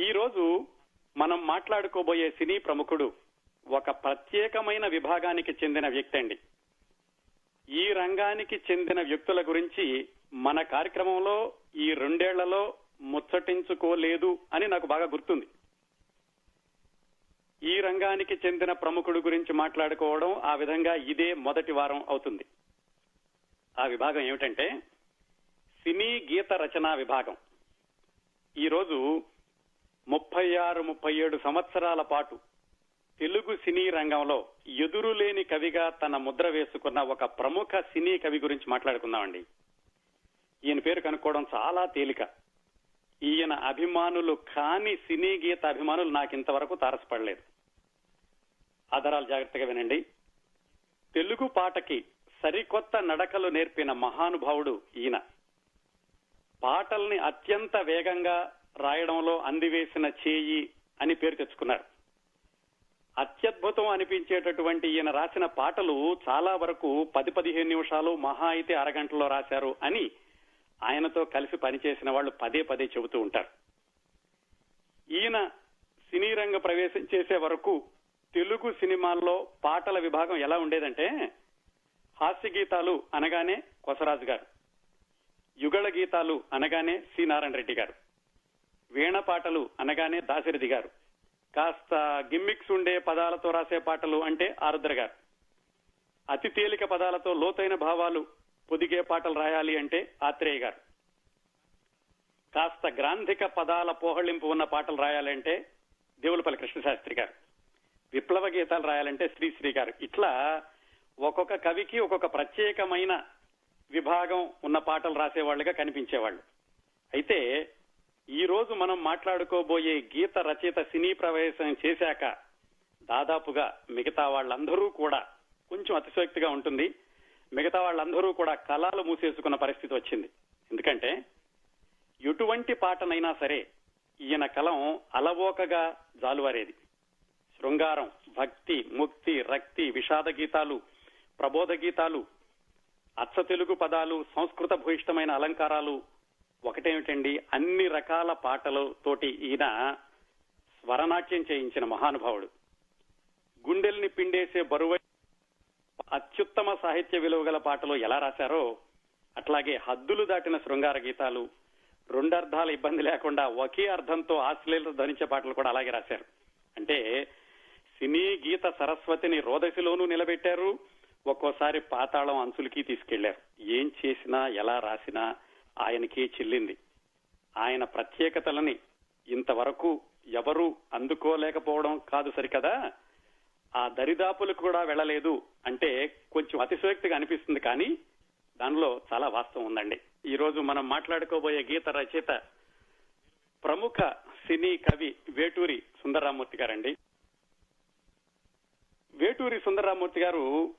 ఈ రోజు మనం మాట్లాడుకోబోయే సినీ ప్రముఖుడు ఒక ప్రత్యేకమైన విభాగానికి చెందిన వ్యక్తి అండి. ఈ రంగానికి చెందిన వ్యక్తుల గురించి మన కార్యక్రమంలో ఈ రెండేళ్ళలో ముచ్చటించుకోలేదు అని నాకు బాగా గుర్తుంది. ఈ రంగానికి చెందిన ప్రముఖుడు గురించి మాట్లాడుకోవడం ఆ విధంగా ఇదే మొదటి వారం అవుతుంది. ఆ విభాగం ఏమిటంటే సినీ గీత రచనా విభాగం. ఈరోజు ముప్పై ఆరు ముప్పై ఏడు సంవత్సరాల పాటు తెలుగు సినీ రంగంలో ఎదురులేని కవిగా తన ముద్ర వేసుకున్న ఒక ప్రముఖ సినీ కవి గురించి మాట్లాడుకుందామండి. ఈయన పేరు కనుక్కోవడం చాలా తేలిక. ఈయన అభిమానులు కాని సినీ గీత అభిమానులు నాకు ఇంతవరకు తారసపడలేదు. ఆధారాలు జాగ్రత్తగా వినండి. తెలుగు పాటకి సరికొత్త నడకలు నేర్పిన మహానుభావుడు ఈయన. పాటల్ని అత్యంత వేగంగా రాయడంలో అందివేసిన చేయి అని పేరు తెచ్చుకున్నారు. అత్యద్భుతం అనిపించేటటువంటి ఈయన రాసిన పాటలు చాలా వరకు పది పదిహేను నిమిషాలు మహా అయితే అరగంటలో రాశారు అని ఆయనతో కలిసి పనిచేసిన వాళ్ళు పదే పదే చెబుతూ ఉంటారు. ఈయన సినీ రంగ ప్రవేశం చేసే వరకు తెలుగు సినిమాల్లో పాటల విభాగం ఎలా ఉండేదంటే హాస్య గీతాలు అనగానే కొసరాజు గారు యుగళ గీతాలు అనగానే సి నారాయణ రెడ్డి గారు. వీణ పాటలు అనగానే దాశరథి గారు. కాస్త గిమ్మిక్స్ ఉండే పదాలతో రాసే పాటలు అంటే ఆరుద్ర గారు. అతి తేలిక పదాలతో లోతైన భావాలు పొదిగే పాటలు రాయాలి అంటే ఆత్రేయ గారు. కాస్త గ్రాంధిక పదాల పోహళింపు ఉన్న పాటలు రాయాలంటే దేవులపల్లి కృష్ణశాస్త్రి గారు. విప్లవ గీతాలు రాయాలంటే శ్రీశ్రీ గారు. ఇట్లా ఒక్కొక్క కవికి ఒక్కొక్క ప్రత్యేకమైన విభాగం ఉన్న పాటలు రాసేవాళ్ళుగా కనిపించేవాళ్ళు. అయితే ఈ రోజు మనం మాట్లాడుకోబోయే గీత రచయిత సినీ ప్రవేశం చేశాక దాదాపుగా మిగతా వాళ్ళందరూ కూడా కొంచెం అతిశయోక్తిగా ఉంటుంది. మిగతా వాళ్ళందరూ కూడా కళాలు మూసేసుకున్న పరిస్థితి వచ్చింది. ఎందుకంటే ఎటువంటి పాటనైనా సరే ఈయన కలం అలవోకగా జాలువారేది. శృంగారం భక్తి ముక్తి రక్తి విషాద గీతాలు ప్రబోధ గీతాలు అచ్చ తెలుగు పదాలు సంస్కృత భూయిష్టమైన అలంకారాలు ఒకటేమిటండి అన్ని రకాల పాటలతోటి ఈయన స్వరనాట్యం చేయించిన మహానుభావుడు. గుండెల్ని పిండేసే బరువై అత్యుత్తమ సాహిత్య విలువ గల పాటలు ఎలా రాశారో అట్లాగే హద్దులు దాటిన శృంగార గీతాలు రెండర్థాల ఇబ్బంది లేకుండా ఒకే అర్థంతో ఆశ్లీలత ధరించే పాటలు కూడా అలాగే రాశారు. అంటే సినీ గీత సరస్వతిని రోదసిలోనూ నిలబెట్టారు ఒక్కోసారి పాతాళం అంచులకి తీసుకెళ్ళారు. ఏం చేసినా ఎలా రాసినా ఆయనకి చెల్లింది. ఆయన ప్రత్యేకతలని ఇంతవరకు ఎవరు అందుకోలేకపోవడం కాదు సరికదా? ఆ దరిదాపులకు కూడా వెళ్ళలేదు అంటే కొంచెం అతిశయోక్తిగా అనిపిస్తుంది కానీ దానిలో చాలా వాస్తవం ఉందండి. ఈ రోజు మనం మాట్లాడుకోబోయే గీత రచయిత ప్రముఖ సినీ కవి వేటూరి సుందరరామూర్తి గారండి. వేటూరి సుందరరామూర్తి గారు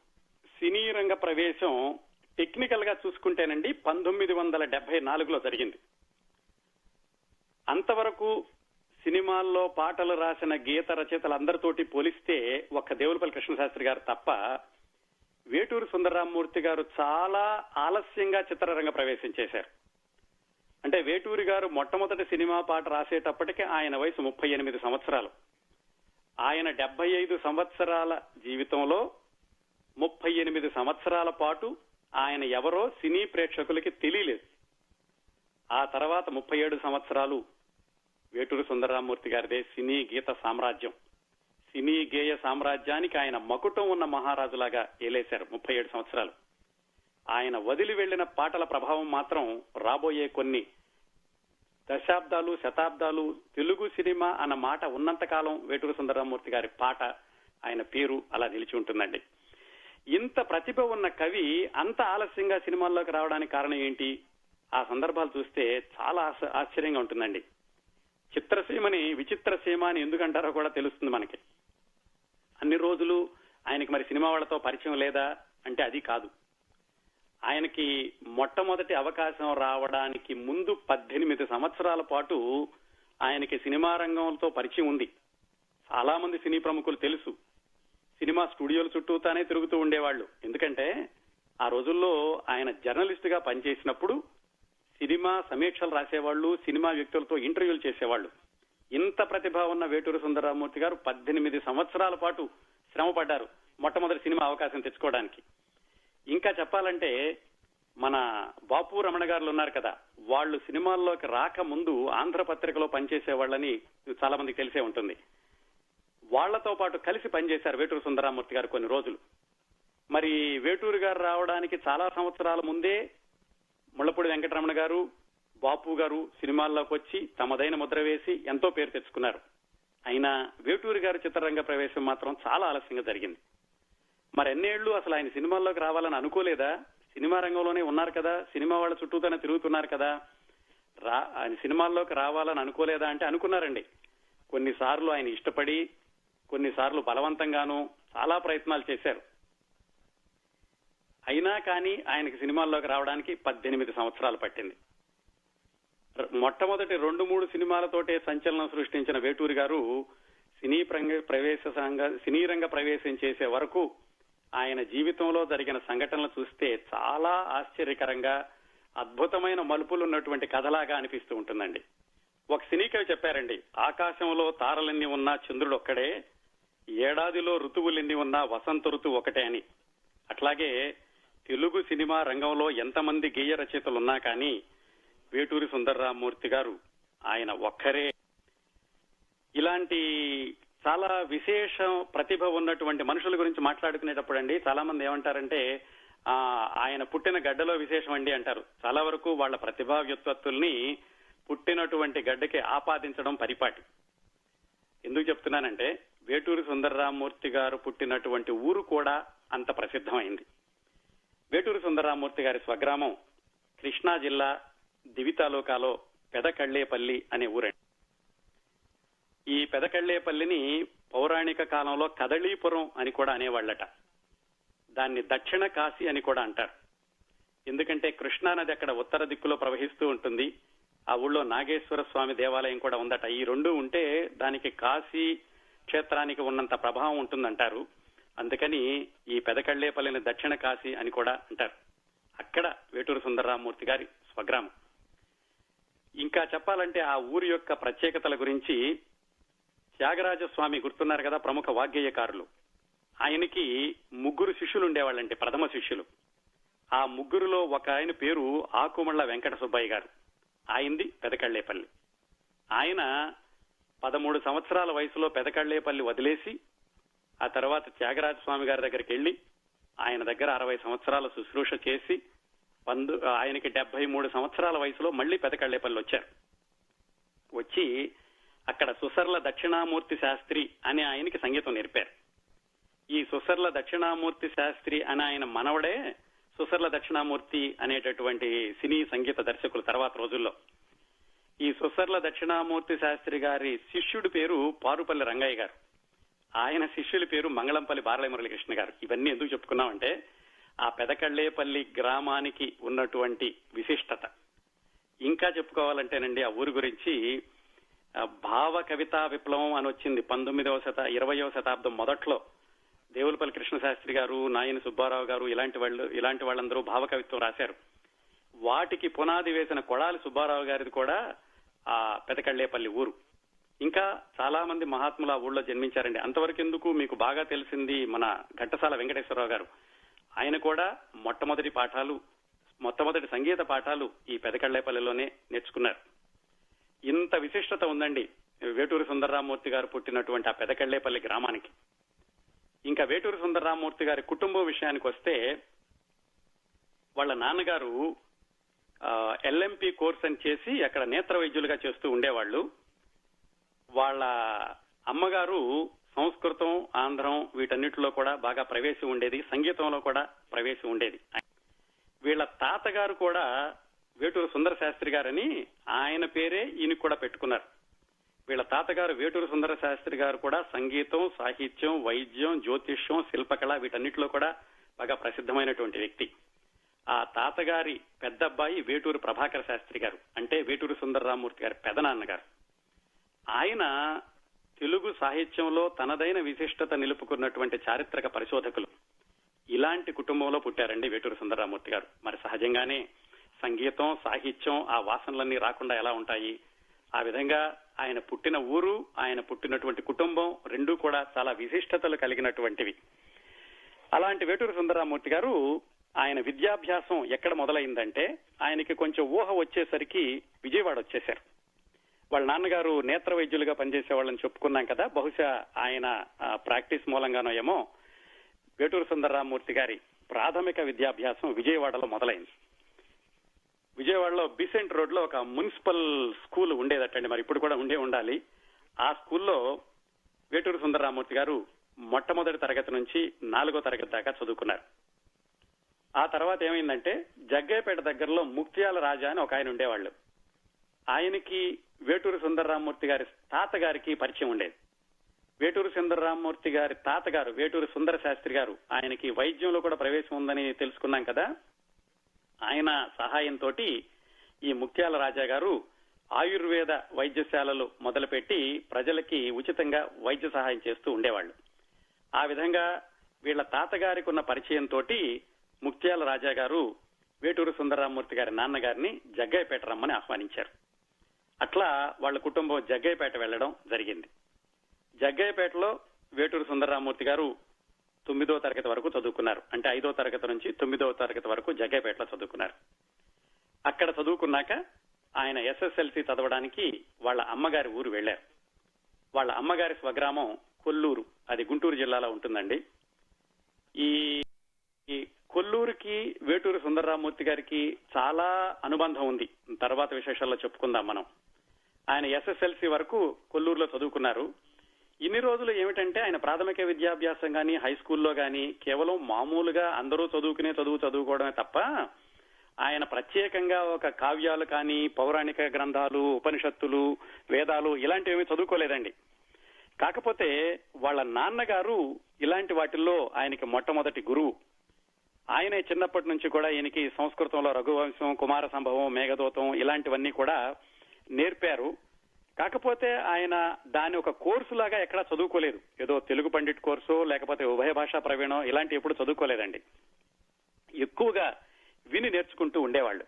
సినీ రంగ ప్రవేశం టెక్నికల్గా చూసుకుంటేనండి పంతొమ్మిది వందల డెబ్బై నాలుగులో జరిగింది. అంతవరకు సినిమాల్లో పాటలు రాసిన గీత రచయితలందరితోటి పోలిస్తే ఒక్క దేవులపల్లి కృష్ణశాస్త్రి గారు తప్ప వేటూరు సుందరరామమూర్తి గారు చాలా ఆలస్యంగా చిత్రరంగ ప్రవేశం చేశారు. అంటే వేటూరి గారు మొట్టమొదటి సినిమా పాట రాసేటప్పటికి ఆయన వయసు ముప్పై ఎనిమిది సంవత్సరాలు. ఆయన డెబ్బై ఐదు సంవత్సరాల జీవితంలో ముప్పై ఎనిమిది సంవత్సరాల పాటు ఆయన ఎవరో సినీ ప్రేక్షకులకి తెలియలేదు. ఆ తర్వాత ముప్పై ఏడు సంవత్సరాలు వేటూరు సుందరరామూర్తి గారిదే సినీ గీత సామ్రాజ్యం. సినీ గేయ సామ్రాజ్యానికి ఆయన మకుటం ఉన్న మహారాజులాగా ఏలేశారు ముప్పై ఏడు సంవత్సరాలు. ఆయన వదిలి వెళ్ళిన పాటల ప్రభావం మాత్రం రాబోయే కొన్ని దశాబ్దాలు శతాబ్దాలు తెలుగు సినిమా అన్న మాట ఉన్నంతకాలం వేటూరు సుందరరామూర్తి గారి పాట ఆయన పేరు అలా నిలిచి ఉంటుందండి. ఇంత ప్రతిభ ఉన్న కవి అంత ఆలస్యంగా సినిమాల్లోకి రావడానికి కారణం ఏంటి? ఆ సందర్భాలు చూస్తే చాలా ఆశ్చర్యంగా ఉంటుందండి. చిత్రసీమని విచిత్రసీమ అని ఎందుకంటారో కూడా తెలుస్తుంది మనకి. అన్ని రోజులు ఆయనకి మరి సినిమా వాళ్ళతో పరిచయం లేదా? అంటే అది కాదు. ఆయనకి మొట్టమొదటి అవకాశం రావడానికి ముందు పద్దెనిమిది సంవత్సరాల పాటు ఆయనకి సినిమా రంగంతో పరిచయం ఉంది. చాలా మంది సినీ ప్రముఖులు తెలుసు. సినిమా స్టూడియోల చుట్టూతానే తిరుగుతూ ఉండేవాళ్ళు. ఎందుకంటే ఆ రోజుల్లో ఆయన జర్నలిస్ట్గా పనిచేసినప్పుడు సినిమా సమీక్షలు రాసేవాళ్ళు సినిమా వ్యక్తులతో ఇంటర్వ్యూలు చేసేవాళ్ళు. ఇంత ప్రతిభ ఉన్న వేటూరు సుందరరామూర్తి గారు పద్దెనిమిది సంవత్సరాల పాటు శ్రమ పడ్డారు మొట్టమొదటి సినిమా అవకాశం తెచ్చుకోవడానికి. ఇంకా చెప్పాలంటే మన బాపు రమణ గారులు ఉన్నారు కదా వాళ్ళు సినిమాల్లోకి రాకముందు ఆంధ్ర పత్రికలో పనిచేసే వాళ్ళని చాలా మందికి తెలిసే ఉంటుంది. వాళ్ళతో పాటు కలిసి పనిచేశారు వేటూరు సుందరామూర్తి గారు కొన్ని రోజులు. మరి వేటూరు గారు రావడానికి చాలా సంవత్సరాల ముందే ముళ్ళపూడి వెంకటరమణ గారు బాపు గారు సినిమాల్లోకి వచ్చి తమదైన ముద్ర వేసి ఎంతో పేరు తెచ్చుకున్నారు. అయినా వేటూరు గారి చిత్రరంగ ప్రవేశం మాత్రం చాలా ఆలస్యంగా జరిగింది. మరి ఎన్నేళ్ళు అసలు ఆయన సినిమాల్లోకి రావాలని అనుకోలేదా? సినిమా రంగంలోనే ఉన్నారు కదా? సినిమా వాళ్ళ చుట్టూతోనే తిరుగుతున్నారు కదా? రా ఆయన సినిమాల్లోకి రావాలని అనుకోలేదా అంటే అనుకున్నారండి. కొన్నిసార్లు ఆయన ఇష్టపడి కొన్నిసార్లు బలవంతంగాను చాలా ప్రయత్నాలు చేశారు. అయినా కానీ ఆయనకి సినిమాల్లోకి రావడానికి పద్దెనిమిది సంవత్సరాలు పట్టింది. మొట్టమొదటి రెండు మూడు సినిమాలతోటే సంచలనం సృష్టించిన వేటూరి గారు సినీ ప్రవేశ సంఘ సినీ రంగ ప్రవేశం చేసే వరకు ఆయన జీవితంలో జరిగిన సంఘటనలు చూస్తే చాలా ఆశ్చర్యకరంగా అద్భుతమైన మలుపులు ఉన్నటువంటి కథలాగా అనిపిస్తూ ఉంటుందండి. ఒక సినీ కవి చెప్పారండి ఆకాశంలో తారలన్నీ ఉన్నా చంద్రుడు ఒక్కడే ఏడాదిలో ఋతువులెన్ని ఉన్నా వసంత ఋతువు ఒకటే అని. అట్లాగే తెలుగు సినిమా రంగంలో ఎంతమంది గేయ రచయితలు ఉన్నా కానీ వేటూరి సుందర్రామూర్తి గారు ఆయన ఒక్కరే. ఇలాంటి చాలా విశేష ప్రతిభ ఉన్నటువంటి మనుషుల గురించి మాట్లాడుకునేటప్పుడు అండి చాలా మంది ఏమంటారంటే ఆయన పుట్టిన గడ్డలో విశేషం అండి అంటారు. చాలా వరకు వాళ్ళ ప్రతిభా వ్యుత్పత్తుల్ని పుట్టినటువంటి గడ్డకి ఆపాదించడం పరిపాటి. ఎందుకు చెప్తున్నానంటే వేటూరి సుందరరామూర్తి గారు పుట్టినటువంటి ఊరు కూడా అంత ప్రసిద్ధమైంది. వేటూరి సుందరరామూర్తి గారి స్వగ్రామం కృష్ణా జిల్లా దివి తాలూకాలో పెదకళ్ళేపల్లి అనే ఊరండి. ఈ పెదకళ్ళేపల్లిని పౌరాణిక కాలంలో కదళీపురం అని కూడా అనేవాళ్ళట దాన్ని దక్షిణ కాశీ అని కూడా అంటారు. ఎందుకంటే కృష్ణానది అక్కడ ఉత్తర దిక్కులో ప్రవహిస్తూ ఉంటుంది. ఆ ఊళ్ళో నాగేశ్వర స్వామి దేవాలయం కూడా ఉందట. ఈ రెండు ఉంటే దానికి కాశీ క్షేత్రానికి ఉన్నంత ప్రభావం ఉంటుందంటారు. అందుకని ఈ పెదకళ్ళేపల్లిని దక్షిణ కాశీ అని కూడా అంటారు. అక్కడ వేటూరు సుందరరామూర్తి గారి స్వగ్రామం. ఇంకా చెప్పాలంటే ఆ ఊరి యొక్క ప్రత్యేకతల గురించి త్యాగరాజస్వామి గుర్తున్నారు కదా ప్రముఖ వాగ్గేయకారులు. ఆయనకి ముగ్గురు శిష్యులు ఉండేవాళ్ళంటే ప్రథమ శిష్యులు. ఆ ముగ్గురులో ఒక ఆయన పేరు ఆకుమళ్ళ వెంకట సుబ్బయ్య గారు. ఆయనది పెదకళ్ళేపల్లి ఆయన పదమూడు సంవత్సరాల వయసులో పెదకళ్ళేపల్లి వదిలేసి ఆ తర్వాత త్యాగరాజ స్వామి గారి దగ్గరికి వెళ్ళి ఆయన దగ్గర అరవై సంవత్సరాల శుశ్రూష చేసి పందు ఆయనకి డెబ్బై మూడు సంవత్సరాల వయసులో మళ్ళీ పెదకళ్ళేపల్లి వచ్చారు. వచ్చి అక్కడ సుసర్ల దక్షిణామూర్తి శాస్త్రి అని ఆయనకి సంగీతం నేర్పారు. ఈ సుసర్ల దక్షిణామూర్తి శాస్త్రి అని ఆయన మనవడే సుసర్ల దక్షిణామూర్తి అనేటటువంటి సినీ సంగీత దర్శకులు తర్వాత రోజుల్లో. ఈ సుసర్ల దక్షిణామూర్తి శాస్త్రి గారి శిష్యుడి పేరు పారుపల్లి రంగయ్య గారు. ఆయన శిష్యుల పేరు మంగళంపల్లి బారలయ మురళీకృష్ణ గారు. ఇవన్నీ ఎందుకు చెప్పుకున్నామంటే ఆ పెదకళ్ళేపల్లి గ్రామానికి ఉన్నటువంటి విశిష్టత. ఇంకా చెప్పుకోవాలంటేనండి ఆ ఊరి గురించి భావ కవితా విప్లవం అని వచ్చింది పంతొమ్మిదవ శత ఇరవయవ శతాబ్దం మొదట్లో. దేవులపల్లి కృష్ణశాస్త్రి గారు నాయని సుబ్బారావు గారు ఇలాంటి వాళ్ళు ఇలాంటి వాళ్ళందరూ భావ కవిత్వం రాశారు. వాటికి పునాది వేసిన కొడాలి సుబ్బారావు గారిది కూడా ఆ పెదకళ్ళేపల్లి ఊరు. ఇంకా చాలా మంది మహాత్ములు ఆ ఊళ్ళో జన్మించారండి. అంతవరకు ఎందుకు మీకు బాగా తెలిసింది మన ఘంటసాల వెంకటేశ్వరరావు గారు? ఆయన కూడా మొట్టమొదటి పాఠాలు మొట్టమొదటి సంగీత పాఠాలు ఈ పెదకళ్ళేపల్లిలోనే నేర్చుకున్నారు. ఇంత విశిష్టత ఉందండి వేటూరి సుందరరామూర్తి గారు పుట్టినటువంటి ఆ పెదకళ్ళేపల్లి గ్రామానికి. ఇంకా వేటూరి సుందరరామూర్తి గారి కుటుంబం విషయానికి వస్తే వాళ్ళ నాన్నగారు ఎల్ఎంపి కోర్స్ అని చేసి అక్కడ నేత్ర వైద్యులుగా చేస్తూ ఉండేవాళ్ళు వాళ్ళ అమ్మగారు సంస్కృతం ఆంధ్రం వీటన్నిటిలో కూడా బాగా ప్రవేశం ఉండేది. సంగీతంలో కూడా ప్రవేశం ఉండేది. వీళ్ళ తాతగారు కూడా వేటూరు సుందర శాస్త్రి గారని ఆయన పేరే ఈయన కూడా పెట్టుకున్నారు. వీళ్ళ తాతగారు వేటూరు సుందర శాస్త్రి గారు కూడా సంగీతం సాహిత్యం వైద్యం జ్యోతిష్యం శిల్పకళ వీటన్నిటిలో కూడా బాగా ప్రసిద్ధమైనటువంటి వ్యక్తి. ఆ తాతగారి పెద్దబ్బాయి వేటూరు ప్రభాకర శాస్త్రి గారు అంటే వేటూరు సుందరరామూర్తి గారి పెదనాన్నగారు. ఆయన తెలుగు సాహిత్యంలో తనదైన విశిష్టత నిలుపుకున్నటువంటి చారిత్రక పరిశోధకులు. ఇలాంటి కుటుంబంలో పుట్టారండి వేటూరు సుందరరామూర్తి గారు. మరి సహజంగానే సంగీతం సాహిత్యం ఆ వాసనలన్నీ రాకుండా ఎలా ఉంటాయి? ఆ విధంగా ఆయన పుట్టిన ఊరు ఆయన పుట్టినటువంటి కుటుంబం రెండూ కూడా చాలా విశిష్టతలు కలిగినటువంటివి. అలాంటి వేటూరు సుందరరామూర్తి గారు ఆయన విద్యాభ్యాసం ఎక్కడ మొదలైందంటే ఆయనకి కొంచెం ఊహ వచ్చేసరికి విజయవాడ వచ్చేశారు. వాళ్ళ నాన్నగారు నేత్ర వైద్యులుగా పనిచేసే వాళ్ళని చెప్పుకున్నాం కదా బహుశా ఆయన ప్రాక్టీస్ మూలంగానో ఏమో వేటూరు సుందరరామూర్తి గారి ప్రాథమిక విద్యాభ్యాసం విజయవాడలో మొదలైంది. విజయవాడలో బిసెంట్ రోడ్లో ఒక మున్సిపల్ స్కూల్ ఉండేదటండి మరి ఇప్పుడు కూడా ఉండే ఉండాలి. ఆ స్కూల్లో వేటూరు సుందరరామూర్తి గారు మొట్టమొదటి తరగతి నుంచి నాలుగో తరగతి దాకా చదువుకున్నారు. ఆ తర్వాత ఏమైందంటే జగ్గయ్యపేట దగ్గరలో ముక్త్యాల రాజా అని ఒక ఆయన ఉండేవాళ్ళు. ఆయనకి వేటూరు సుందరరామూర్తి గారి తాతగారికి పరిచయం ఉండేది. వేటూరు సుందరరామ్మూర్తి గారి తాతగారు వేటూరు సుందర శాస్త్రి గారు ఆయనకి వైద్యంలో కూడా ప్రవేశం ఉందని తెలుసుకున్నాం కదా. ఆయన సహాయంతో ఈ ముఖ్యాల రాజా గారు ఆయుర్వేద వైద్యశాలలు మొదలుపెట్టి ప్రజలకి ఉచితంగా వైద్య సహాయం చేస్తూ ఉండేవాళ్ళు. ఆ విధంగా వీళ్ళ తాతగారికి ఉన్న పరిచయంతో ముక్త్యాల రాజా గారు వేటూరు సుందరరామూర్తి గారి నాన్నగారిని జగ్గయ్యపేట రమ్మని ఆహ్వానించారు. అట్లా వాళ్ళ కుటుంబం జగ్గయ్యపేట వెళ్ళడం జరిగింది. జగ్గయ్యపేటలో వేటూరు సుందరరామూర్తి గారు తొమ్మిదో తరగతి వరకు చదువుకున్నారు. అంటే ఐదో తరగతి నుంచి తొమ్మిదో తరగతి వరకు జగ్గయ్యపేటలో చదువుకున్నారు. అక్కడ చదువుకున్నాక ఆయన ఎస్ఎస్ఎల్సి చదవడానికి వాళ్ళ అమ్మగారి ఊరు వెళ్ళారు వాళ్ళ అమ్మగారి స్వగ్రామం కొల్లూరు అది గుంటూరు జిల్లాలో ఉంటుందండి. ఈ కొల్లూరుకి వేటూరు సుందరరామూర్తి గారికి చాలా అనుబంధం ఉంది. తర్వాత విశేషాల్లో చెప్పుకుందాం మనం. ఆయన ఎస్ఎస్ఎల్సి వరకు కొల్లూరులో చదువుకున్నారు. ఇన్ని రోజులు ఏమిటంటే ఆయన ప్రాథమిక విద్యాభ్యాసం కానీ హై స్కూల్లో కానీ కేవలం మామూలుగా అందరూ చదువుకునే చదువు చదువుకోవడమే తప్ప ఆయన ప్రత్యేకంగా ఒక కావ్యాలు కానీ పౌరాణిక గ్రంథాలు ఉపనిషత్తులు వేదాలు ఇలాంటివి చదువుకోలేదండి. కాకపోతే వాళ్ళ నాన్నగారు ఇలాంటి వాటిల్లో ఆయనకి మొట్టమొదటి గురువు. ఆయనే చిన్నప్పటి నుంచి కూడా ఈయనకి సంస్కృతంలో రఘువంశం కుమార సంభవం మేఘదూతం ఇలాంటివన్నీ కూడా నేర్పారు. కాకపోతే ఆయన దాని ఒక కోర్సు లాగా ఎక్కడా చదువుకోలేదు. ఏదో తెలుగు పండిట్ కోర్సు లేకపోతే ఉభయ భాషా ప్రవీణం ఇలాంటి ఎప్పుడు చదువుకోలేదండి. ఎక్కువగా విని నేర్చుకుంటూ ఉండేవాళ్ళు.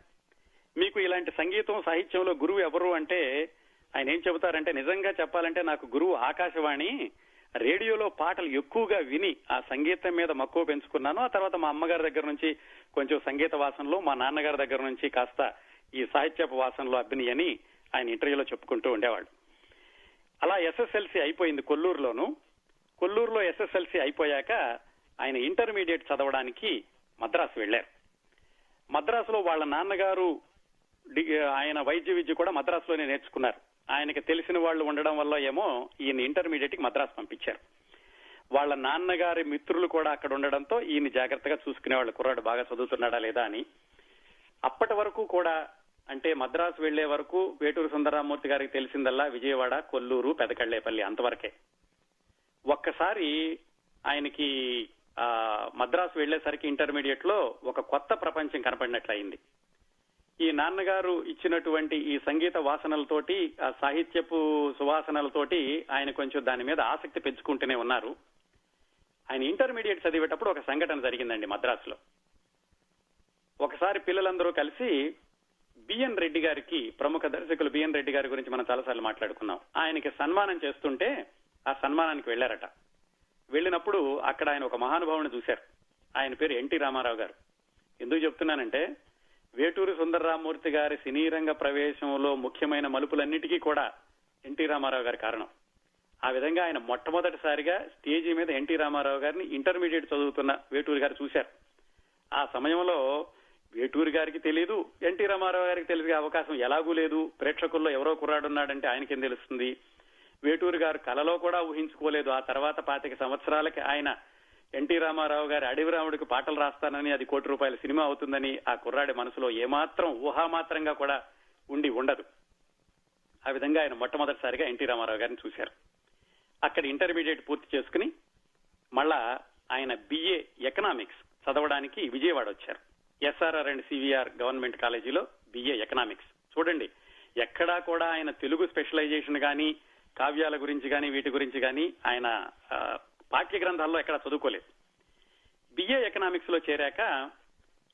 మీకు ఇలాంటి సంగీతం సాహిత్యంలో గురువు ఎవరు అంటే ఆయన ఏం చెబుతారంటే నిజంగా చెప్పాలంటే నాకు గురువు ఆకాశవాణి రేడియోలో పాటలు ఎక్కువగా విని ఆ సంగీతం మీద మక్కువ పెంచుకున్నాను. ఆ తర్వాత మా అమ్మగారి దగ్గర నుంచి కొంచెం సంగీత వాసనలో మా నాన్నగారి దగ్గర నుంచి కాస్త ఈ సాహిత్యపు వాసనలో అబ్బిని అని ఆయన ఇంటర్వ్యూలో చెప్పుకుంటూ ఉండేవాడు అలా ఎస్ఎస్ఎల్సి అయిపోయింది కొల్లూరులోను. కొల్లూరులో ఎస్ఎస్ఎల్సి అయిపోయాక ఆయన ఇంటర్మీడియట్ చదవడానికి మద్రాసు వెళ్ళారు మద్రాసులో వాళ్ళ నాన్నగారు ఆయన వైద్య విద్య కూడా మద్రాసులోనే నేర్చుకున్నారు. ఆయనకి తెలిసిన వాళ్ళు ఉండడం వల్ల ఏమో ఈయన ఇంటర్మీడియట్కి మద్రాసు పంపించారు. వాళ్ళ నాన్నగారి మిత్రులు కూడా అక్కడ ఉండడంతో ఈయన జాగ్రత్తగా చూసుకునేవాళ్ళు. కుర్రాడు బాగా చదువుతున్నాడా లేదా అని. అప్పటి వరకు కూడా అంటే మద్రాసు వెళ్ళే వరకు వేటూరు సుందరరామూర్తి గారికి తెలిసిందల్లా విజయవాడ కొల్లూరు పెదకళ్ళేపల్లి అంతవరకే. ఒక్కసారి ఆయనకి ఆ మద్రాసు వెళ్ళేసరికి ఇంటర్మీడియట్లో ఒక కొత్త ప్రపంచం కనపడినట్లయింది. ఈ నాన్నగారు ఇచ్చినటువంటి ఈ సంగీత వాసనలతోటి ఆ సాహిత్యపు సువాసనలతోటి ఆయన కొంచెం దాని మీద ఆసక్తి పెంచుకుంటూనే ఉన్నారు. ఆయన ఇంటర్మీడియట్ చదివేటప్పుడు ఒక సంఘటన జరిగిందండి మద్రాసులో. ఒకసారి పిల్లలందరూ కలిసి బిఎన్ రెడ్డి గారికి ప్రముఖ దర్శకులు బిఎన్ రెడ్డి గారి గురించి మనం చాలాసార్లు మాట్లాడుకున్నాం. ఆయనకి సన్మానం చేస్తుంటే ఆ సన్మానానికి వెళ్ళారట వెళ్ళినప్పుడు అక్కడ ఆయన ఒక మహానుభావుని చూశారు. ఆయన పేరు ఎన్టీ రామారావు గారు. ఎందుకు చెప్తున్నానంటే వేటూరి సుందరరామూర్తి గారి సినీ రంగ ప్రవేశంలో ముఖ్యమైన మలుపులన్నిటికీ కూడా ఎన్టీ రామారావు గారి కారణం. ఆ విధంగా ఆయన మొట్టమొదటిసారిగా స్టేజీ మీద ఎన్టీ రామారావు గారిని ఇంటర్మీడియట్ చదువుతున్న వేటూరి గారు చూశారు. ఆ సమయంలో వేటూరి గారికి తెలియదు ఎన్టీ రామారావు గారికి తెలిసే అవకాశం ఎలాగూ లేదు ప్రేక్షకుల్లో ఎవరో కుర్రాడున్నాడంటే ఆయనకేం తెలుస్తుంది? వేటూరి గారు కలలో కూడా ఊహించుకోలేదు. ఆ తర్వాత పాతిక సంవత్సరాలకి ఆయన ఎన్టీ రామారావు గారి అడవి రాముడికి పాటలు రాస్తానని అది కోటి రూపాయల సినిమా అవుతుందని ఆ కుర్రాడి మనసులో ఏమాత్రం ఊహామాత్రంగా కూడా ఉండి ఉండదు. ఆ విధంగా ఆయన మొట్టమొదటిసారిగా ఎన్టీ రామారావు గారిని చూశారు. అక్కడ ఇంటర్మీడియట్ పూర్తి చేసుకుని మళ్ళా ఆయన బిఏ ఎకనామిక్స్ చదవడానికి విజయవాడ వచ్చారు. ఎస్ఆర్ఆర్ అండ్ సివిఆర్ గవర్నమెంట్ కాలేజీలో బిఏ ఎకనామిక్స్. చూడండి ఎక్కడా కూడా ఆయన తెలుగు స్పెషలైజేషన్ కానీ కావ్యాల గురించి కానీ వీటి గురించి కానీ ఆయన పాఠ్య గ్రంథాల్లో ఎక్కడ చదువుకోలేదు. బిఏ ఎకనామిక్స్లో చేరాక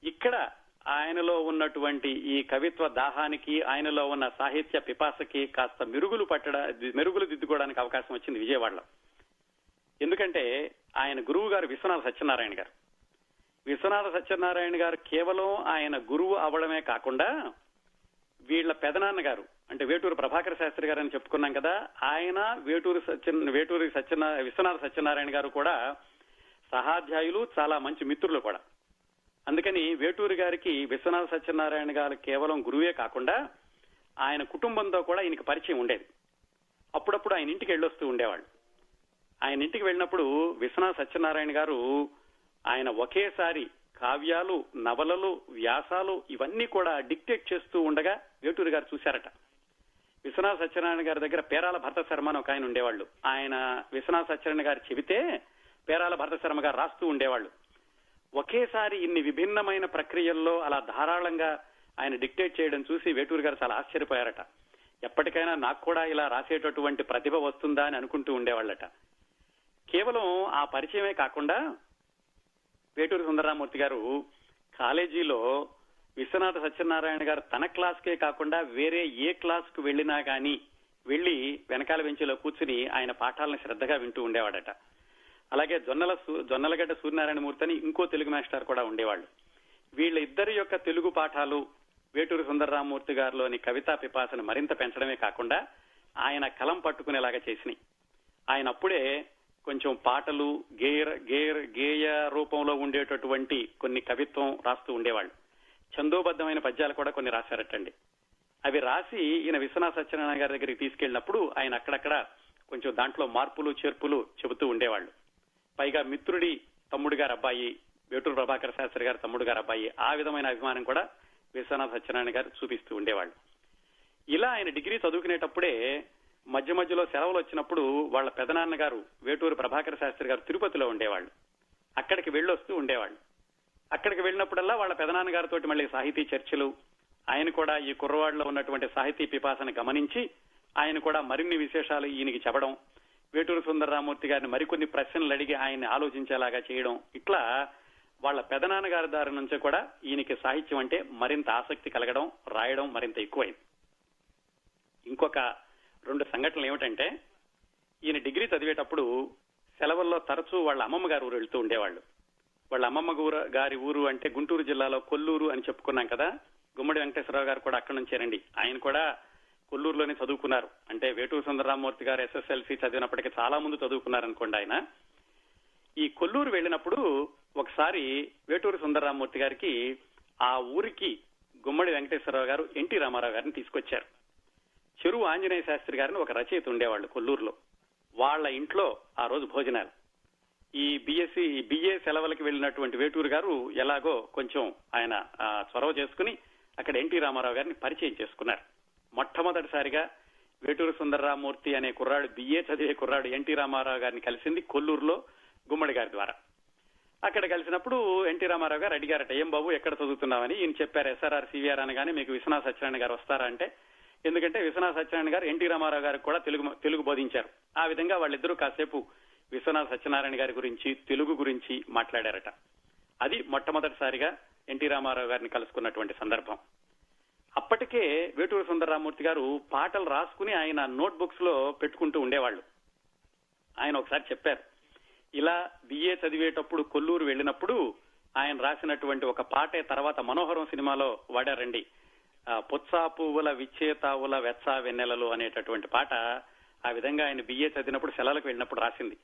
ఇక్కడ ఆయనలో ఉన్నటువంటి ఈ కవిత్వ దాహానికి ఆయనలో ఉన్న సాహిత్య పిపాసకి కాస్త మెరుగులు పట్టడ మెరుగులు దిద్దుకోవడానికి అవకాశం వచ్చింది విజయవాడలో. ఎందుకంటే ఆయన గురువు గారు విశ్వనాథ సత్యనారాయణ గారు. విశ్వనాథ సత్యనారాయణ గారు కేవలం ఆయన గురువు అవడమే కాకుండా వీళ్ళ పెదనాన్న గారు అంటే వేటూరు ప్రభాకర శాస్త్రి గారు అని చెప్పుకున్నాం కదా ఆయన వేటూరు సత్య వేటూరి సత్యనా విశ్వనాథ సత్యనారాయణ గారు కూడా సహాధ్యాయులు చాలా మంచి మిత్రులు కూడా. అందుకని వేటూరు గారికి విశ్వనాథ సత్యనారాయణ గారు కేవలం గురువే కాకుండా ఆయన కుటుంబంతో కూడా ఈయనకి పరిచయం ఉండేది. అప్పుడప్పుడు ఆయన ఇంటికి వెళ్ళొస్తూ ఉండేవాళ్ళు. ఆయన ఇంటికి వెళ్ళినప్పుడు విశ్వనాథ సత్యనారాయణ గారు ఆయన ఒకేసారి కావ్యాలు నవలలు వ్యాసాలు ఇవన్నీ కూడా డిక్టేట్ చేస్తూ ఉండగా వేటూరు గారు చూశారట. విశ్వనాథ సత్యనారాయణ గారి దగ్గర పేరాల భరత శర్మ అని ఒక ఆయన ఉండేవాళ్ళు. ఆయన విశ్వనాథ సత్యనారాయణ గారు చెబితే పేరాల భరత శర్మ గారు రాస్తూ ఉండేవాళ్ళు. ఒకేసారి ఇన్ని విభిన్నమైన ప్రక్రియల్లో అలా ధారాళంగా ఆయన డిక్టేట్ చేయడం చూసి వేటూరు గారు చాలా ఆశ్చర్యపోయారట. ఎప్పటికైనా నాకు కూడా ఇలా రాసేటటువంటి ప్రతిభ వస్తుందా అని అనుకుంటూ ఉండేవాళ్ళట. కేవలం ఆ పరిచయమే కాకుండా వేటూరు సుందరరామూర్తి గారు కాలేజీలో విశ్వనాథ సత్యనారాయణ గారు తన క్లాస్కే కాకుండా వేరే ఏ క్లాస్కు వెళ్ళినా గాని వెళ్ళి వెనకాల బెంచీలో కూర్చుని ఆయన పాఠాలను శ్రద్ధగా వింటూ ఉండేవాడట. అలాగే జొన్నల జొన్నలగడ్డ జొన్నలగడ్డ సూర్యనారాయణమూర్తి అని ఇంకో తెలుగు మాస్టర్ కూడా ఉండేవాళ్ళు. వీళ్ళ ఇద్దరి యొక్క తెలుగు పాఠాలు వేటూరు సుందరరామూర్తి గారిలోని కవితా పిపాసను మరింత పెంచడమే కాకుండా ఆయన కలం పట్టుకునేలాగా చేసినాయి. ఆయన అప్పుడే కొంచెం పాటలు గేయ గేయ గేయ రూపంలో ఉండేటటువంటి కొన్ని కవిత్వం రాస్తూ ఉండేవాళ్ళు. ఛందోబద్ధమైన పద్యాలు కూడా కొన్ని రాశారటండి. అవి రాసి ఈయన విశ్వనాథ సత్యనారాయణ గారి దగ్గరికి తీసుకెళ్ళినప్పుడు ఆయన అక్కడక్కడ కొంచెం దాంట్లో మార్పులు చేర్పులు చెబుతూ ఉండేవాళ్ళు. పైగా మిత్రుడి తమ్ముడు గారు అబ్బాయి వేటూరు ప్రభాకర శాస్త్రి గారి తమ్ముడు గారు అబ్బాయి ఆ విధమైన అభిమానం కూడా విశ్వనాథ సత్యనారాయణ గారు చూపిస్తూ ఉండేవాళ్ళు. ఇలా ఆయన డిగ్రీ చదువుకునేటప్పుడే మధ్య మధ్యలో సెలవులు వచ్చినప్పుడు వాళ్ళ పెదనాన్న గారు వేటూరు ప్రభాకర శాస్త్రి గారు తిరుపతిలో ఉండేవాళ్ళు. అక్కడికి వెళ్ళొస్తూ ఉండేవాళ్ళు. అక్కడికి వెళ్ళినప్పుడల్లా వాళ్ళ పెదనాన్న గారితో మళ్ళీ సాహితీ చర్చలు ఆయన కూడా ఈ కుర్రవాడలో ఉన్నటువంటి సాహితీ పిపాసను గమనించి ఆయన కూడా మరిన్ని విశేషాలు ఈయనకి చెప్పడం వేటూరు సుందరరామూర్తి గారిని మరికొన్ని ప్రశ్నలు అడిగి ఆయన్ని ఆలోచించేలాగా చేయడం ఇట్లా వాళ్ళ పెదనాన్న గారి దారి నుంచి కూడా ఈయనకి సాహిత్యం అంటే మరింత ఆసక్తి కలగడం రాయడం మరింత ఎక్కువైంది. ఇంకొక రెండు సంఘటనలు ఏమిటంటే ఈయన డిగ్రీ చదివేటప్పుడు సెలవుల్లో తరచూ వాళ్ళ అమ్మమ్మ గారు ఊరు వెళ్తూ ఉండేవాళ్ళు. వాళ్ళ అమ్మమ్మ ఊరు గారి ఊరు అంటే గుంటూరు జిల్లాలో కొల్లూరు అని చెప్పుకున్నాం కదా గుమ్మడి వెంకటేశ్వరరావు గారు కూడా అక్కడి నుంచేనండి ఆయన కూడా కొల్లూరులోనే చదువుకున్నారు. అంటే వేటూరు సుందరరామూర్తి గారు ఎస్ఎస్ఎల్సి చదివినప్పటికీ చాలా ముందు చదువుకున్నారు అనుకోండి ఆయన. ఈ కొల్లూరు వెళ్ళినప్పుడు ఒకసారి వేటూరు సుందరరామూర్తి గారికి ఆ ఊరికి గుమ్మడి వెంకటేశ్వరరావు గారు ఎన్టీ రామారావు గారిని తీసుకొచ్చారు. చెరువు ఆంజనేయ శాస్త్రి గారిని ఒక రచయిత ఉండేవాళ్ళు కొల్లూరులో. వాళ్ళ ఇంట్లో ఆ రోజు భోజనాలు. ఈ బిఎస్సి బిఏ సెలవులకి వెళ్ళినటువంటి వేటూరు గారు ఎలాగో కొంచెం ఆయన చొరవ చేసుకుని అక్కడ ఎన్టీ రామారావు గారిని పరిచయం చేసుకున్నారు. మొట్టమొదటిసారిగా వేటూరు సుందరరామూర్తి అనే కుర్రాడు బిఏ చదివే కుర్రాడు ఎన్టీ రామారావు గారిని కలిసింది కొల్లూరులో గుమ్మడి గారి ద్వారా. అక్కడ కలిసినప్పుడు ఎన్టీ రామారావు గారు అడిగారట ఏం బాబు ఎక్కడ చదువుతున్నామని ఈయన చెప్పారు ఎస్ఆర్ఆర్ సివిఆర్ అనగానే మీకు విశ్వనాథ సత్యనారాయణ గారు వస్తారా? అంటే ఎందుకంటే విశ్వనాథ సత్యనారాయణ గారు ఎన్టీ రామారావు గారికి కూడా తెలుగు తెలుగు బోధించారు. ఆ విధంగా వాళ్ళిద్దరూ కాసేపు విశ్వనాథ సత్యనారాయణ గారి గురించి తెలుగు గురించి మాట్లాడారట. అది మొట్టమొదటిసారిగా ఎన్టీ రామారావు గారిని కలుసుకున్నటువంటి సందర్భం. అప్పటికే వేటూరు సుందరరామూర్తి గారు పాటలు రాసుకుని ఆయన నోట్బుక్స్లో పెట్టుకుంటూ ఉండేవాళ్ళు. ఆయన ఒకసారి చెప్పారు ఇలా బిఏ చదివేటప్పుడు కొల్లూరు వెళ్ళినప్పుడు ఆయన రాసినటువంటి ఒక పాటే తర్వాత మనోహరం సినిమాలో వాడారండి. పుత్సా పువ్వుల విచ్చేతావుల వెచ్చా వెన్నెలలు అనేటటువంటి పాట ఆ విధంగా ఆయన బిఏ చదివినప్పుడు సెలవులకు వెళ్ళినప్పుడు రాసింది.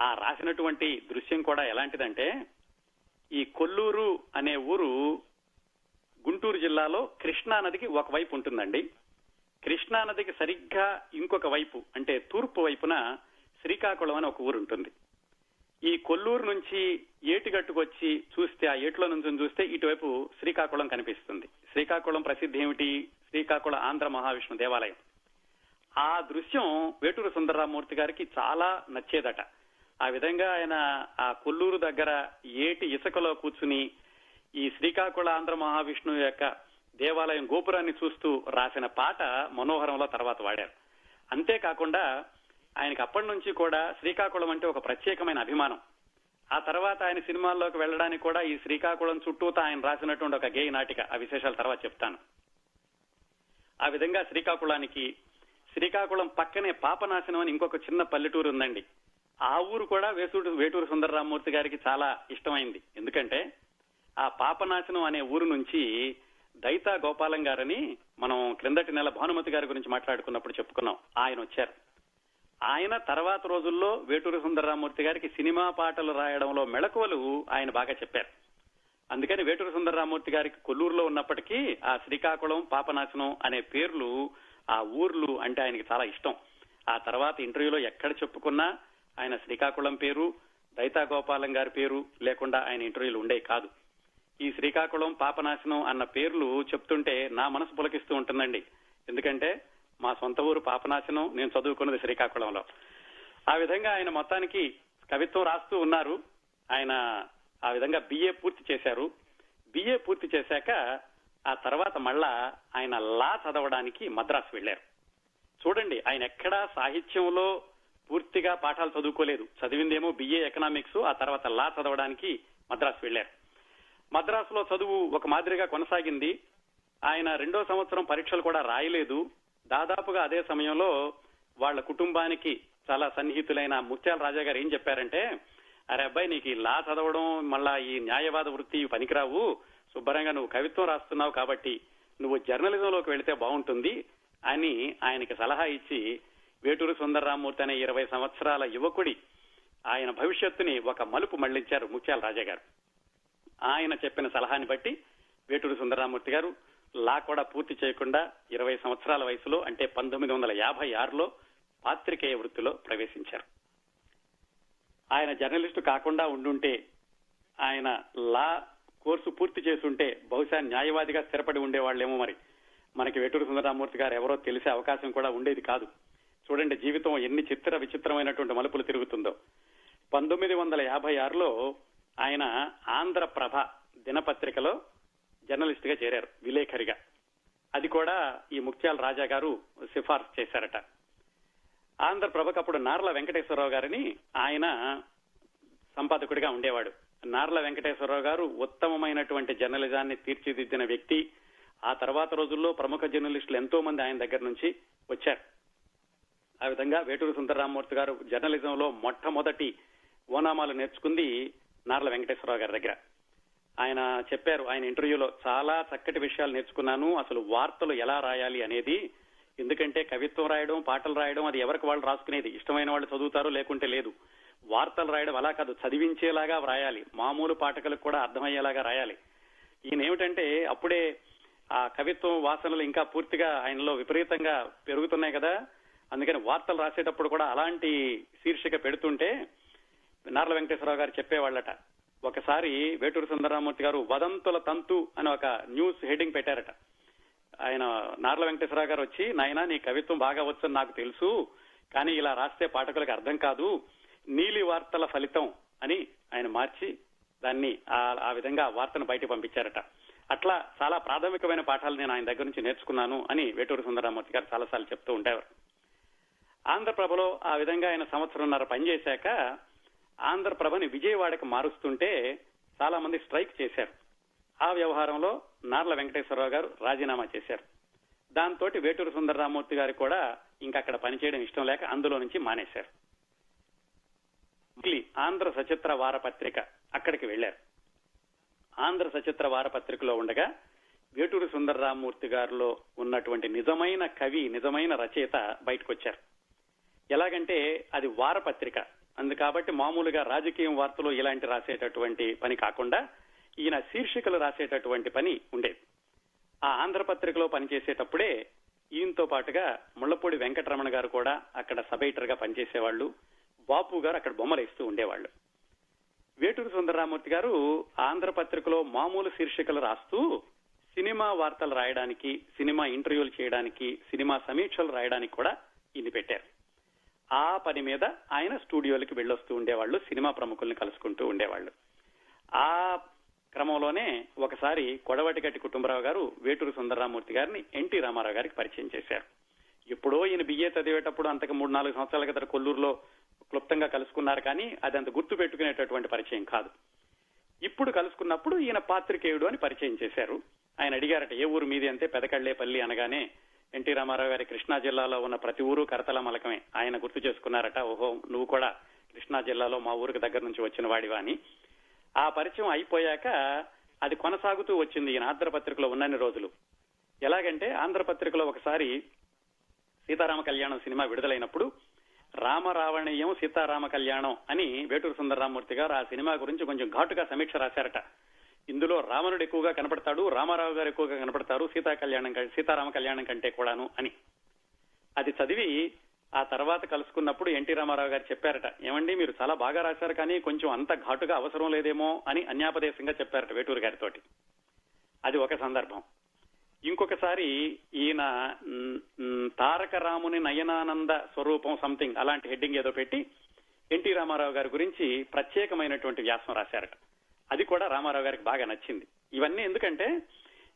ఆ రాసినటువంటి దృశ్యం కూడా ఎలాంటిదంటే ఈ కొల్లూరు అనే ఊరు గుంటూరు జిల్లాలో కృష్ణా నదికి ఒకవైపు ఉంటుందండి. కృష్ణా నదికి సరిగ్గా ఇంకొక వైపు అంటే తూర్పు వైపున శ్రీకాకుళం అని ఒక ఊరు ఉంటుంది. ఈ కొల్లూరు నుంచి ఏటిగట్టుకొచ్చి చూస్తే ఆ ఏటిలో నుంచి చూస్తే ఇటువైపు శ్రీకాకుళం కనిపిస్తుంది. శ్రీకాకుళం ప్రసిద్ధి ఏమిటి? శ్రీకాకుళం ఆంధ్ర మహావిష్ణు దేవాలయం. ఆ దృశ్యం వేటూరు సుందరరామూర్తి గారికి చాలా నచ్చేదట. ఆ విధంగా ఆయన ఆ కొల్లూరు దగ్గర ఏటి ఇసుకలో కూర్చుని ఈ శ్రీకాకుళ ఆంధ్ర మహావిష్ణువు యొక్క దేవాలయం గోపురాన్ని చూస్తూ రాసిన పాట మనోహరంలో తర్వాత వాడారు. అంతేకాకుండా ఆయనకి అప్పటి నుంచి కూడా శ్రీకాకుళం అంటే ఒక ప్రత్యేకమైన అభిమానం. ఆ తర్వాత ఆయన సినిమాల్లోకి వెళ్ళడానికి కూడా ఈ శ్రీకాకుళం చుట్టూ ఆయన రాసినటువంటి ఒక గేయ నాటిక ఆ విశేషాల తర్వాత చెప్తాను. ఆ విధంగా శ్రీకాకుళానికి శ్రీకాకుళం పక్కనే పాపనాశనం అని ఇంకొక చిన్న పల్లెటూరు ఉందండి. ఆ ఊరు కూడా వేసూరు వేటూరు సుందరరామూర్తి గారికి చాలా ఇష్టమైంది. ఎందుకంటే ఆ పాపనాశనం అనే ఊరు నుంచి దైతా గోపాలం గారని మనం క్రిందటి నెల భానుమతి గారి గురించి మాట్లాడుకున్నప్పుడు చెప్పుకున్నాం. ఆయన వచ్చారు. ఆయన తర్వాత రోజుల్లో వేటూరి సుందరరామూర్తి గారికి సినిమా పాటలు రాయడంలో మెళకువలు ఆయన బాగా చెప్పారు. అందుకని వేటూరు సుందరరామూర్తి గారికి కొల్లూరులో ఉన్నప్పటికీ ఆ శ్రీకాకుళం పాపనాశనం అనే పేర్లు ఆ ఊర్లు అంటే ఆయనకి చాలా ఇష్టం. ఆ తర్వాత ఇంటర్వ్యూలో ఎక్కడ చెప్పుకున్నా ఆయన శ్రీకాకుళం పేరు దైతా గోపాలం గారి పేరు లేకుండా ఆయన ఇంటర్వ్యూలు ఉండేవి కాదు. ఈ శ్రీకాకుళం పాపనాశనం అన్న పేర్లు చెప్తుంటే నా మనసు పులకిస్తూ ఉంటుందండి. ఎందుకంటే మా సొంత ఊరు పాపనాశనం నేను చదువుకున్నది శ్రీకాకుళంలో. ఆ విధంగా ఆయన మొత్తానికి కవిత్వం రాస్తూ ఉన్నారు. ఆయన ఆ విధంగా బిఏ పూర్తి చేశారు. బిఏ పూర్తి చేశాక ఆ తర్వాత మళ్ళా ఆయన లా చదవడానికి మద్రాసు వెళ్ళారు చూడండి ఆయన ఎక్కడా సాహిత్యంలో పూర్తిగా పాఠాలు చదువుకోలేదు. చదివిందేమో బిఏ ఎకనామిక్స్ ఆ తర్వాత లా చదవడానికి మద్రాసు వెళ్ళారు మద్రాసులో చదువు ఒక మాదిరిగా కొనసాగింది. ఆయన రెండో సంవత్సరం పరీక్షలు కూడా రాయలేదు. దాదాపుగా అదే సమయంలో వాళ్ళ కుటుంబానికి చాలా సన్నిహితులైన ముత్యాల రాజా గారు ఏం చెప్పారంటే అరే అబ్బాయి నీకు ఈ లా చదవడం మళ్ళా ఈ న్యాయవాద వృత్తి పనికిరావు. శుభ్రంగా నువ్వు కవిత్వం రాస్తున్నావు కాబట్టి నువ్వు జర్నలిజంలోకి వెళితే బాగుంటుంది అని ఆయనకి సలహా ఇచ్చి వేటూరు సుందరరామూర్తి అనే ఇరవై సంవత్సరాల యువకుడి ఆయన భవిష్యత్తుని ఒక మలుపు మళ్ళించారు ముత్యాల రాజా గారు. ఆయన చెప్పిన సలహాని బట్టి వేటూరు సుందరరామూర్తి గారు లా కూడా పూర్తి చేయకుండా ఇరవై సంవత్సరాల వయసులో అంటే పంతొమ్మిది వందల యాభై ఆరులో పాత్రికేయ వృత్తిలో ప్రవేశించారు. ఆయన జర్నలిస్టు కాకుండా ఉండుంటే ఆయన లా కోర్సు పూర్తి చేసుంటే బహుశా న్యాయవాదిగా స్థిరపడి ఉండేవాళ్ళేమో మరి. మనకి వెటూరు సుందరరామూర్తి గారు ఎవరో తెలిసే అవకాశం కూడా ఉండేది కాదు. చూడండి జీవితం ఎన్ని చిత్ర విచిత్రమైనటువంటి మలుపులు తిరుగుతుందో. పంతొమ్మిది వందల యాభై ఆరులో ఆయన ఆంధ్రప్రభ దినపత్రికలో జర్నలిస్ట్గా చేరారు విలేకరిగా అది కూడా ఈ ముక్త్యాల రాజా గారు సిఫార్సు చేశారట. ఆంధ్రప్రభకు అప్పుడు నార్ల వెంకటేశ్వరరావు గారిని ఆయన సంపాదకుడిగా ఉండేవాడు. నార్ల వెంకటేశ్వరరావు గారు ఉత్తమమైనటువంటి జర్నలిజాన్ని తీర్చిదిద్దిన వ్యక్తి. ఆ తర్వాత రోజుల్లో ప్రముఖ జర్నలిస్టులు ఎంతో మంది ఆయన దగ్గర నుంచి వచ్చారు. ఆ విధంగా వేటూరు సుందరరామమూర్తి గారు జర్నలిజంలో మొట్టమొదటి ఓనామాలు నేర్చుకుంది నార్ల వెంకటేశ్వరరావు గారి దగ్గర. ఆయన చెప్పారు ఆయన ఇంటర్వ్యూలో చాలా చక్కటి విషయాలు నేర్చుకున్నాను అసలు వార్తలు ఎలా రాయాలి అనేది. ఎందుకంటే కవిత్వం రాయడం పాటలు రాయడం అది ఎవరికి వాళ్ళు రాసుకునేది? ఇష్టమైన వాళ్ళు చదువుతారు లేకుంటే లేదు. వార్తలు రాయడం అలా కాదు చదివించేలాగా రాయాలి మామూలు పాఠకులకు కూడా అర్థమయ్యేలాగా రాయాలి. ఈయన ఏమిటంటే అప్పుడే ఆ కవిత్వం వాసనలు ఇంకా పూర్తిగా ఆయనలో విపరీతంగా పెరుగుతున్నాయి కదా. అందుకని వార్తలు రాసేటప్పుడు కూడా అలాంటి శీర్షిక పెడుతుంటే నార్ల వెంకటేశ్వరరావు గారు చెప్పేవాళ్ళట ఒకసారి వేటూరు సుందరరామూర్తి గారు వదంతుల తంతు అని ఒక న్యూస్ హెడ్డింగ్ పెట్టారట. ఆయన నార్ల వెంకటేశ్వరరావు గారు వచ్చి నాయన నీ కవిత్వం బాగా వచ్చని నాకు తెలుసు కానీ ఇలా రాస్తే పాఠకులకు అర్థం కాదు నీలి వార్తల ఫలితం అని ఆయన మార్చి దాన్ని ఆ విధంగా వార్తను బయట పంపించారట. అట్లా చాలా ప్రాథమికమైన పాఠాలు నేను ఆయన దగ్గర నుంచి నేర్చుకున్నాను అని వేటూరు సుందరరామూర్తి గారు చాలాసార్లు చెప్తూ ఉండేవారు. ఆంధ్రప్రభలో ఆ విధంగా ఆయన సంవత్సరంన్నర పనిచేశాక ఆంధ్రప్రభని విజయవాడకు మారుస్తుంటే చాలా మంది స్ట్రైక్ చేశారు. ఆ వ్యవహారంలో నార్ల వెంకటేశ్వరరావు గారు రాజీనామా చేశారు. దాంతో వేటూరు సుందరరామూర్తి గారు కూడా ఇంకా అక్కడ పనిచేయడం ఇష్టం లేక అందులో నుంచి మానేశారు. ఆంధ్ర సచిత్ర వారపత్రిక అక్కడికి వెళ్ళారు ఆంధ్ర సచిత్ర వారపత్రికలో ఉండగా వేటూరు సుందరరామూర్తి గారిలో ఉన్నటువంటి నిజమైన కవి నిజమైన రచయిత బయటకు వచ్చారు ఎలాగంటే అది వారపత్రిక. అందు కాబట్టి మామూలుగా రాజకీయం వార్తలు ఇలాంటి రాసేటటువంటి పని కాకుండా ఈయన శీర్షికలు రాసేటటువంటి పని ఉండేది. ఆ ఆంధ్రపత్రికలో పనిచేసేటప్పుడే ఈయనతో పాటుగా ముళ్ళపూడి వెంకటరమణ గారు కూడా అక్కడ సబైటర్గా పనిచేసేవాళ్ళు బాపు గారు అక్కడ బొమ్మలు ఇస్తూ ఉండేవాళ్ళు వేటూరు సుందరరామూర్తి గారు ఆంధ్రపత్రికలో మామూలు శీర్షికలు రాస్తూ సినిమా వార్తలు రాయడానికి సినిమా ఇంటర్వ్యూలు చేయడానికి సినిమా సమీక్షలు రాయడానికి కూడా ఇన్ని పెట్టారు. ఆ పని మీద ఆయన స్టూడియోలకి వెళ్ళొస్తూ ఉండేవాళ్ళు సినిమా ప్రముఖుల్ని కలుసుకుంటూ ఉండేవాళ్ళు. ఆ క్రమంలోనే ఒకసారి కొడవటిగట్టి కుటుంబరావు గారు వేటూరు సుందరరామూర్తి గారిని ఎన్టీ రామారావు గారికి పరిచయం చేశారు. ఎప్పుడో ఈయన బిఏ చదివేటప్పుడు అంతకు మూడు నాలుగు సంవత్సరాల క్రితం కొల్లూరులో క్లుప్తంగా కలుసుకున్నారు కానీ అది అంత గుర్తు పెట్టుకునేటటువంటి పరిచయం కాదు. ఇప్పుడు కలుసుకున్నప్పుడు ఈయన పాత్రికేయుడు అని పరిచయం చేశారు. ఆయన అడిగారట ఏ ఊరు మీది? అంతే పెదకళ్ళేపల్లి అనగానే ఎన్టీ రామారావు గారి కృష్ణా జిల్లాలో ఉన్న ప్రతి ఊరు కరతల మలకమే. ఆయన గుర్తు చేసుకున్నారట ఓహో నువ్వు కూడా కృష్ణా జిల్లాలో మా ఊరికి దగ్గర నుంచి వచ్చిన వాడివా అని. ఆ పరిచయం అయిపోయాక అది కొనసాగుతూ వచ్చింది ఈయన ఆంధ్రపత్రికలో ఉన్నన్ని రోజులు. ఎలాగంటే ఆంధ్రపత్రికలో ఒకసారి సీతారామ కళ్యాణం సినిమా విడుదలైనప్పుడు రామరావణీయం సీతారామ కళ్యాణం అని వేటూరు సుందరరామూర్తి గారు ఆ సినిమా గురించి కొంచెం ఘాటుగా సమీక్ష రాశారట. ఇందులో రావణుడు ఎక్కువగా కనపడతాడు రామారావు గారు ఎక్కువగా కనపడతారు సీతా కళ్యాణం సీతారామ కళ్యాణం కంటే కూడాను అని. అది చదివి ఆ తర్వాత కలుసుకున్నప్పుడు ఎన్టీ రామారావు గారు చెప్పారట ఏమండి మీరు చాలా బాగా రాశారు కానీ కొంచెం అంత ఘాటుగా అవసరం లేదేమో అని అన్యాపదేశంగా చెప్పారట వేటూరు గారితోటి అది ఒక సందర్భం. ఇంకొకసారి ఈయన తారక రాముని నయనానంద స్వరూపం సంథింగ్ అలాంటి హెడ్డింగ్ ఏదో పెట్టి ఎన్టీ రామారావు గారి గురించి ప్రత్యేకమైనటువంటి వ్యాసం రాశారట. అది కూడా రామారావు గారికి బాగా నచ్చింది. ఇవన్నీ ఎందుకంటే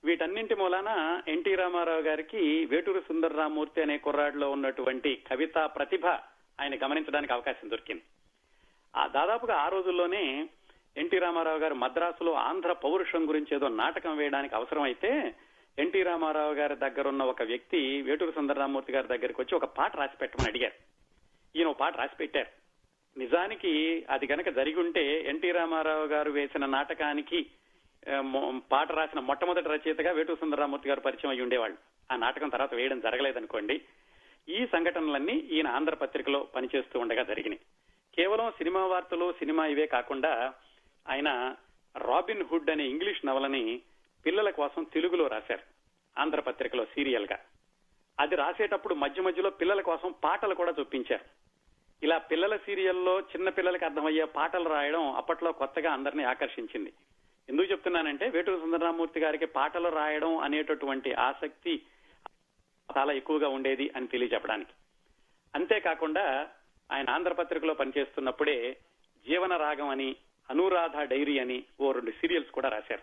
వీటన్నింటి మూలాన ఎన్టీ రామారావు గారికి వేటూరు సుందరరామూర్తి అనే కుర్రాడిలో ఉన్నటువంటి కవితా ప్రతిభ ఆయన గమనించడానికి అవకాశం దొరికింది. ఆ దాదాపుగా ఆ రోజుల్లోనే ఎన్టీ రామారావు గారు మద్రాసులో ఆంధ్ర పౌరుషం గురించి ఏదో నాటకం వేయడానికి అవసరమైతే ఎన్టీ రామారావు గారి దగ్గర ఉన్న ఒక వ్యక్తి వేటూరు సుందరరామూర్తి గారి దగ్గరికి వచ్చి ఒక పాట రాసి పెట్టమని అడిగారు. ఈయన ఒక పాట రాసి పెట్టారు. నిజానికి అది కనుక జరిగి ఉంటే ఎన్టీ రామారావు గారు వేసిన నాటకానికి పాట రాసిన మొట్టమొదటి రచయితగా వేటు సుందరరామూర్తి గారు పరిచయం అయి ఉండేవాళ్ళు. ఆ నాటకం తర్వాత వేయడం జరగలేదనుకోండి ఈ సంఘటనలన్నీ ఈయన ఆంధ్రపత్రికలో పనిచేస్తూ ఉండగా జరిగినాయి. కేవలం సినిమా వార్తలు సినిమా ఇవే కాకుండా ఆయన రాబిన్ హుడ్ అనే ఇంగ్లీష్ నవలని పిల్లల కోసం తెలుగులో రాశారు ఆంధ్రపత్రికలో సీరియల్గా అది రాసేటప్పుడు మధ్య మధ్యలో పిల్లల కోసం పాటలు కూడా చూపించారు ఇలా పిల్లల సీరియల్లో చిన్న పిల్లలకి అర్థమయ్యే పాటలు రాయడం అప్పట్లో కొత్తగా అందరినీ ఆకర్షించింది. ఎందుకు చెప్తున్నానంటే వేటూరు సుందరరామూర్తి గారికి పాటలు రాయడం అనేటటువంటి ఆసక్తి చాలా ఎక్కువగా ఉండేది అని తెలియజెప్పడానికి అంతేకాకుండా ఆయన ఆంధ్రపత్రికలో పనిచేస్తున్నప్పుడే జీవన రాగం అని అనురాధ డైరీ అని ఓ రెండు సీరియల్స్ కూడా రాశారు.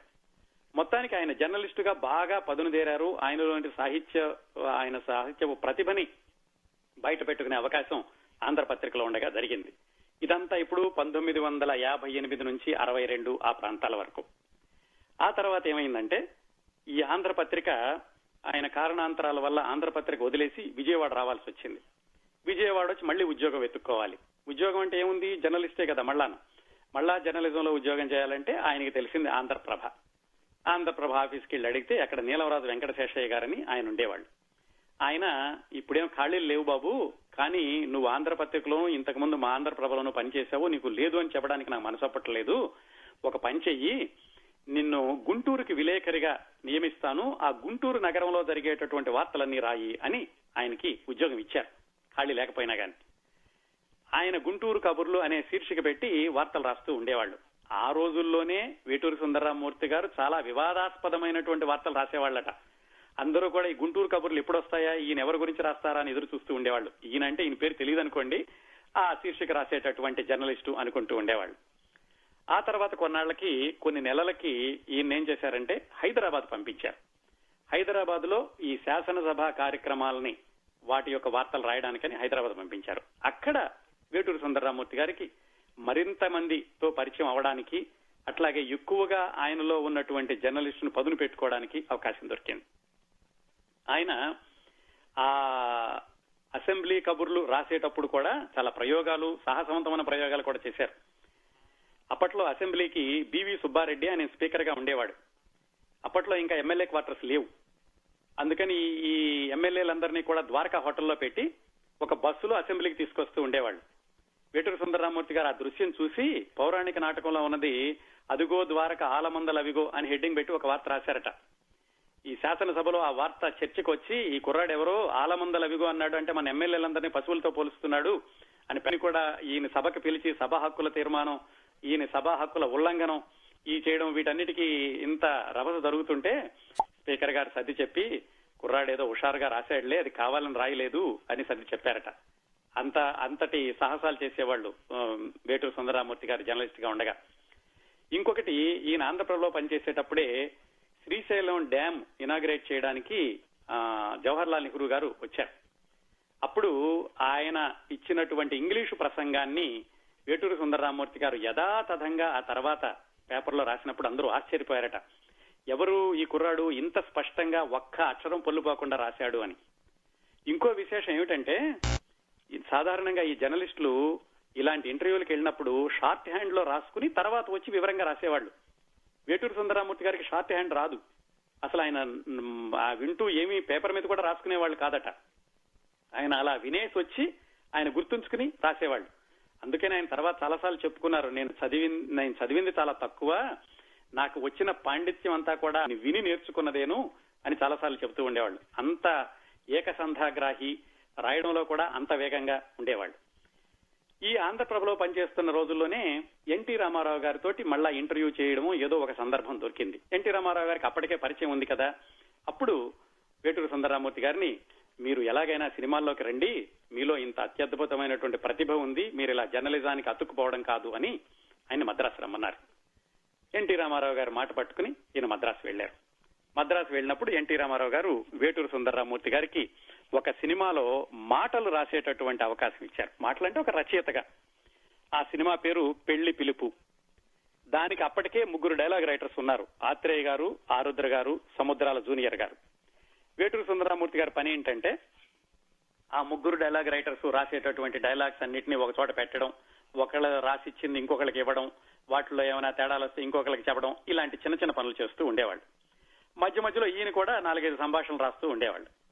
మొత్తానికి ఆయన జర్నలిస్టుగా బాగా పదునుదేరారు ఆయనలోని సాహిత్య ఆయన సాహిత్య ప్రతిభని బయట పెట్టుకునే అవకాశం ఆంధ్రపత్రికలో ఉండగా జరిగింది. ఇదంతా ఇప్పుడు పంతొమ్మిది వందల యాభై ఎనిమిది నుంచి అరవై రెండు ఆ ప్రాంతాల వరకు. ఆ తర్వాత ఏమైందంటే ఈ ఆంధ్రపత్రిక ఆయన కారణాంతరాల వల్ల ఆంధ్రపత్రిక వదిలేసి విజయవాడ రావాల్సి వచ్చింది. విజయవాడ వచ్చి మళ్ళీ ఉద్యోగం వెతుక్కోవాలి. ఉద్యోగం అంటే ఏముంది? జర్నలిస్టే కదా మళ్ళాను. మళ్ళా జర్నలిజంలో ఉద్యోగం చేయాలంటే ఆయనకి తెలిసింది ఆంధ్రప్రభ. ఆంధ్రప్రభ ఆఫీస్కి వెళ్ళి అడిగితే అక్కడ నీలవరాజు వెంకటశేషయ్య గారని ఆయన ఉండేవాళ్ళు. ఆయన ఇప్పుడేం ఖాళీలు లేవు బాబు కానీ నువ్వు ఆంధ్రపత్రికలోను ఇంతకు ఇంతకుముందు మా ఆంధ్రప్రభలోనూ పనిచేసావు నీకు లేదు అని చెప్పడానికి నాకు మనసప్పట్లేదు ఒక పని చెయ్యి నిన్ను గుంటూరుకి విలేకరిగా నియమిస్తాను ఆ గుంటూరు నగరంలో జరిగేటటువంటి వార్తలన్నీ రాయి అని ఆయనకి ఉద్యోగం ఇచ్చారు. ఖాళీ లేకపోయినా కానీ ఆయన గుంటూరు కబుర్లు అనే శీర్షిక పెట్టి వార్తలు రాస్తూ ఉండేవాళ్ళు. ఆ రోజుల్లోనే వేటూరు సుందరరామూర్తి గారు చాలా వివాదాస్పదమైనటువంటి వార్తలు రాసేవాళ్ళట. అందరూ కూడా ఈ గుంటూరు కబుర్లు ఎప్పుడు వస్తాయా ఈయన ఎవరి గురించి రాస్తారా అని ఎదురు చూస్తూ ఉండేవాళ్ళు. ఈయన అంటే ఈయన పేరు తెలియదు అనుకోండి ఆ శీర్షిక రాసేటటువంటి జర్నలిస్టు అనుకుంటూ ఉండేవాళ్ళు. ఆ తర్వాత కొన్నాళ్ళకి కొన్ని నెలలకి ఈయన ఏం చేశారంటే హైదరాబాద్ పంపించారు. హైదరాబాద్లో ఈ శాసనసభ కార్యక్రమాలని వాటి యొక్క వార్తలు రాయడానికని హైదరాబాద్ పంపించారు. అక్కడ వేటూరు సుందరరామూర్తి గారికి మరింత మందితో పరిచయం అవడానికి అట్లాగే ఎక్కువగా ఆయనలో ఉన్నటువంటి జర్నలిస్టును పదును పెట్టుకోవడానికి అవకాశం దొరికింది. ఆయన ఆ అసెంబ్లీ కబుర్లు రాసేటప్పుడు కూడా చాలా ప్రయోగాలు సాహసవంతమైన ప్రయోగాలు కూడా చేశారు. అప్పట్లో అసెంబ్లీకి బివి సుబ్బారెడ్డి ఆయన స్పీకర్గా ఉండేవాడు. అప్పట్లో ఇంకా ఎమ్మెల్యే క్వార్టర్స్ లేవు. అందుకని ఈ ఎమ్మెల్యేలందరినీ కూడా ద్వారకా హోటల్లో పెట్టి ఒక బస్సులో అసెంబ్లీకి తీసుకొస్తూ ఉండేవాళ్ళు. వేటూరు సుందరరామూర్తి గారు ఆ దృశ్యం చూసి పౌరాణిక నాటకంలో ఉన్నది అదుగో ద్వారక ఆలమందలవిగో అని హెడ్డింగ్ పెట్టి ఒక వార్త రాశారట. ఈ శాసనసభలో ఆ వార్త చర్చకు వచ్చి ఈ కుర్రాడు ఎవరో ఆలమందల ఆలమందలవిగో అన్నాడు అంటే మన ఎమ్మెల్యేలందరినీ పశువులతో పోలుస్తున్నాడు అని పని కూడా ఈయన సభకు పిలిచి సభా హక్కుల తీర్మానం ఈయన సభా హక్కుల ఉల్లంఘనం ఈ చేయడం వీటన్నిటికీ ఇంత రభస జరుగుతుంటే స్పీకర్ గారు సర్ది చెప్పి కుర్రాడేదో హుషారుగా రాశాడులే అది కావాలని రాయలేదు అని సర్ది చెప్పారట. అంత అంతటి సాహసాలు చేసేవాళ్ళు వేటూరు సుందరరామూర్తి గారు జర్నలిస్ట్గా ఉండగా. ఇంకొకటి ఈయన ఆంధ్రప్రభలో పనిచేసేటప్పుడే శ్రీశైలం డ్యామ్ ఇనాగ్రేట్ చేయడానికి జవహర్ లాల్ నెహ్రూ గారు వచ్చారు. అప్పుడు ఆయన ఇచ్చినటువంటి ఇంగ్లీషు ప్రసంగాన్ని వేటూరు సుందరరామూర్తి గారు యథాతథంగా ఆ తర్వాత పేపర్లో రాసినప్పుడు అందరూ ఆశ్చర్యపోయారట. ఎవరు ఈ కుర్రాడు ఇంత స్పష్టంగా ఒక్క అక్షరం పొల్లుపోకుండా రాశాడు అని. ఇంకో విశేషం ఏమిటంటే ఈ సాధారణంగా ఈ జర్నలిస్టులు ఇలాంటి ఇంటర్వ్యూలకు వెళ్ళినప్పుడు షార్ట్ హ్యాండ్లో రాసుకుని తర్వాత వచ్చి వివరంగా రాసేవాళ్ళు. వేటూరు సుందరామూర్తి గారికి షార్ట్ హ్యాండ్ రాదు. అసలు ఆయన వింటూ ఏమీ పేపర్ మీద కూడా రాసుకునేవాళ్ళు కాదట. ఆయన అలా వినేసి వచ్చి ఆయన గుర్తుంచుకుని రాసేవాళ్ళు. అందుకని ఆయన తర్వాత చాలాసార్లు చెప్పుకున్నారు నేను చదివి నేను చదివింది చాలా తక్కువ. నాకు వచ్చిన పాండిత్యం అంతా కూడా విని నేర్చుకున్నదేను అని చాలాసార్లు చెబుతూ ఉండేవాళ్ళు. అంత ఏకసంధాగ్రాహి రాయడంలో కూడా అంత వేగంగా ఉండేవాళ్ళు. ఈ ఆంధ్రప్రభలో పనిచేస్తున్న రోజుల్లోనే ఎన్టీ రామారావు గారితో మళ్ళా ఇంటర్వ్యూ చేయడము ఏదో ఒక సందర్భం దొరికింది. ఎన్టీ రామారావు గారికి అప్పటికే పరిచయం ఉంది కదా. అప్పుడు వేటూరు సుందరరామూర్తి గారిని మీరు ఎలాగైనా సినిమాల్లోకి రండి. మీలో ఇంత అత్యద్భుతమైనటువంటి ప్రతిభ ఉంది. మీరు ఇలా జర్నలిజానికి అతుక్కుపోవడం కాదు అని ఆయన మద్రాసు రమ్మన్నారు. ఎన్టీ రామారావు గారు మాట పట్టుకుని ఈయన మద్రాసు వెళ్ళారు మద్రాసు వెళ్ళినప్పుడు ఎన్టీ రామారావు గారు వేటూరు సుందరరామూర్తి గారికి ఒక సినిమాలో మాటలు రాసేటటువంటి అవకాశం ఇచ్చారు. మాటలు అంటే ఒక రచయితగా. ఆ సినిమా పేరు పెళ్ళి పిలుపు. దానికి అప్పటికే ముగ్గురు డైలాగ్ రైటర్స్ ఉన్నారు. ఆత్రేయ గారు ఆరుద్ర గారు సముద్రాల జూనియర్ గారు. వేటూరు సుందరామూర్తి గారి పని ఏంటంటే ఆ ముగ్గురు డైలాగ్ రైటర్స్ రాసేటటువంటి డైలాగ్స్ అన్నిటిని ఒక చోట పెట్టడం ఒకళ్ళ రాసిచ్చింది ఇంకొకళ్ళకి ఇవ్వడం వాటిలో ఏమైనా తేడాలు వస్తే ఇంకొకళ్ళకి చెప్పడం ఇలాంటి చిన్న చిన్న పనులు చేస్తూ ఉండేవాళ్ళు. మధ్య మధ్యలో ఈయన కూడా నాలుగైదు సంభాషణలు రాస్తూ ఉండేవాళ్ళు.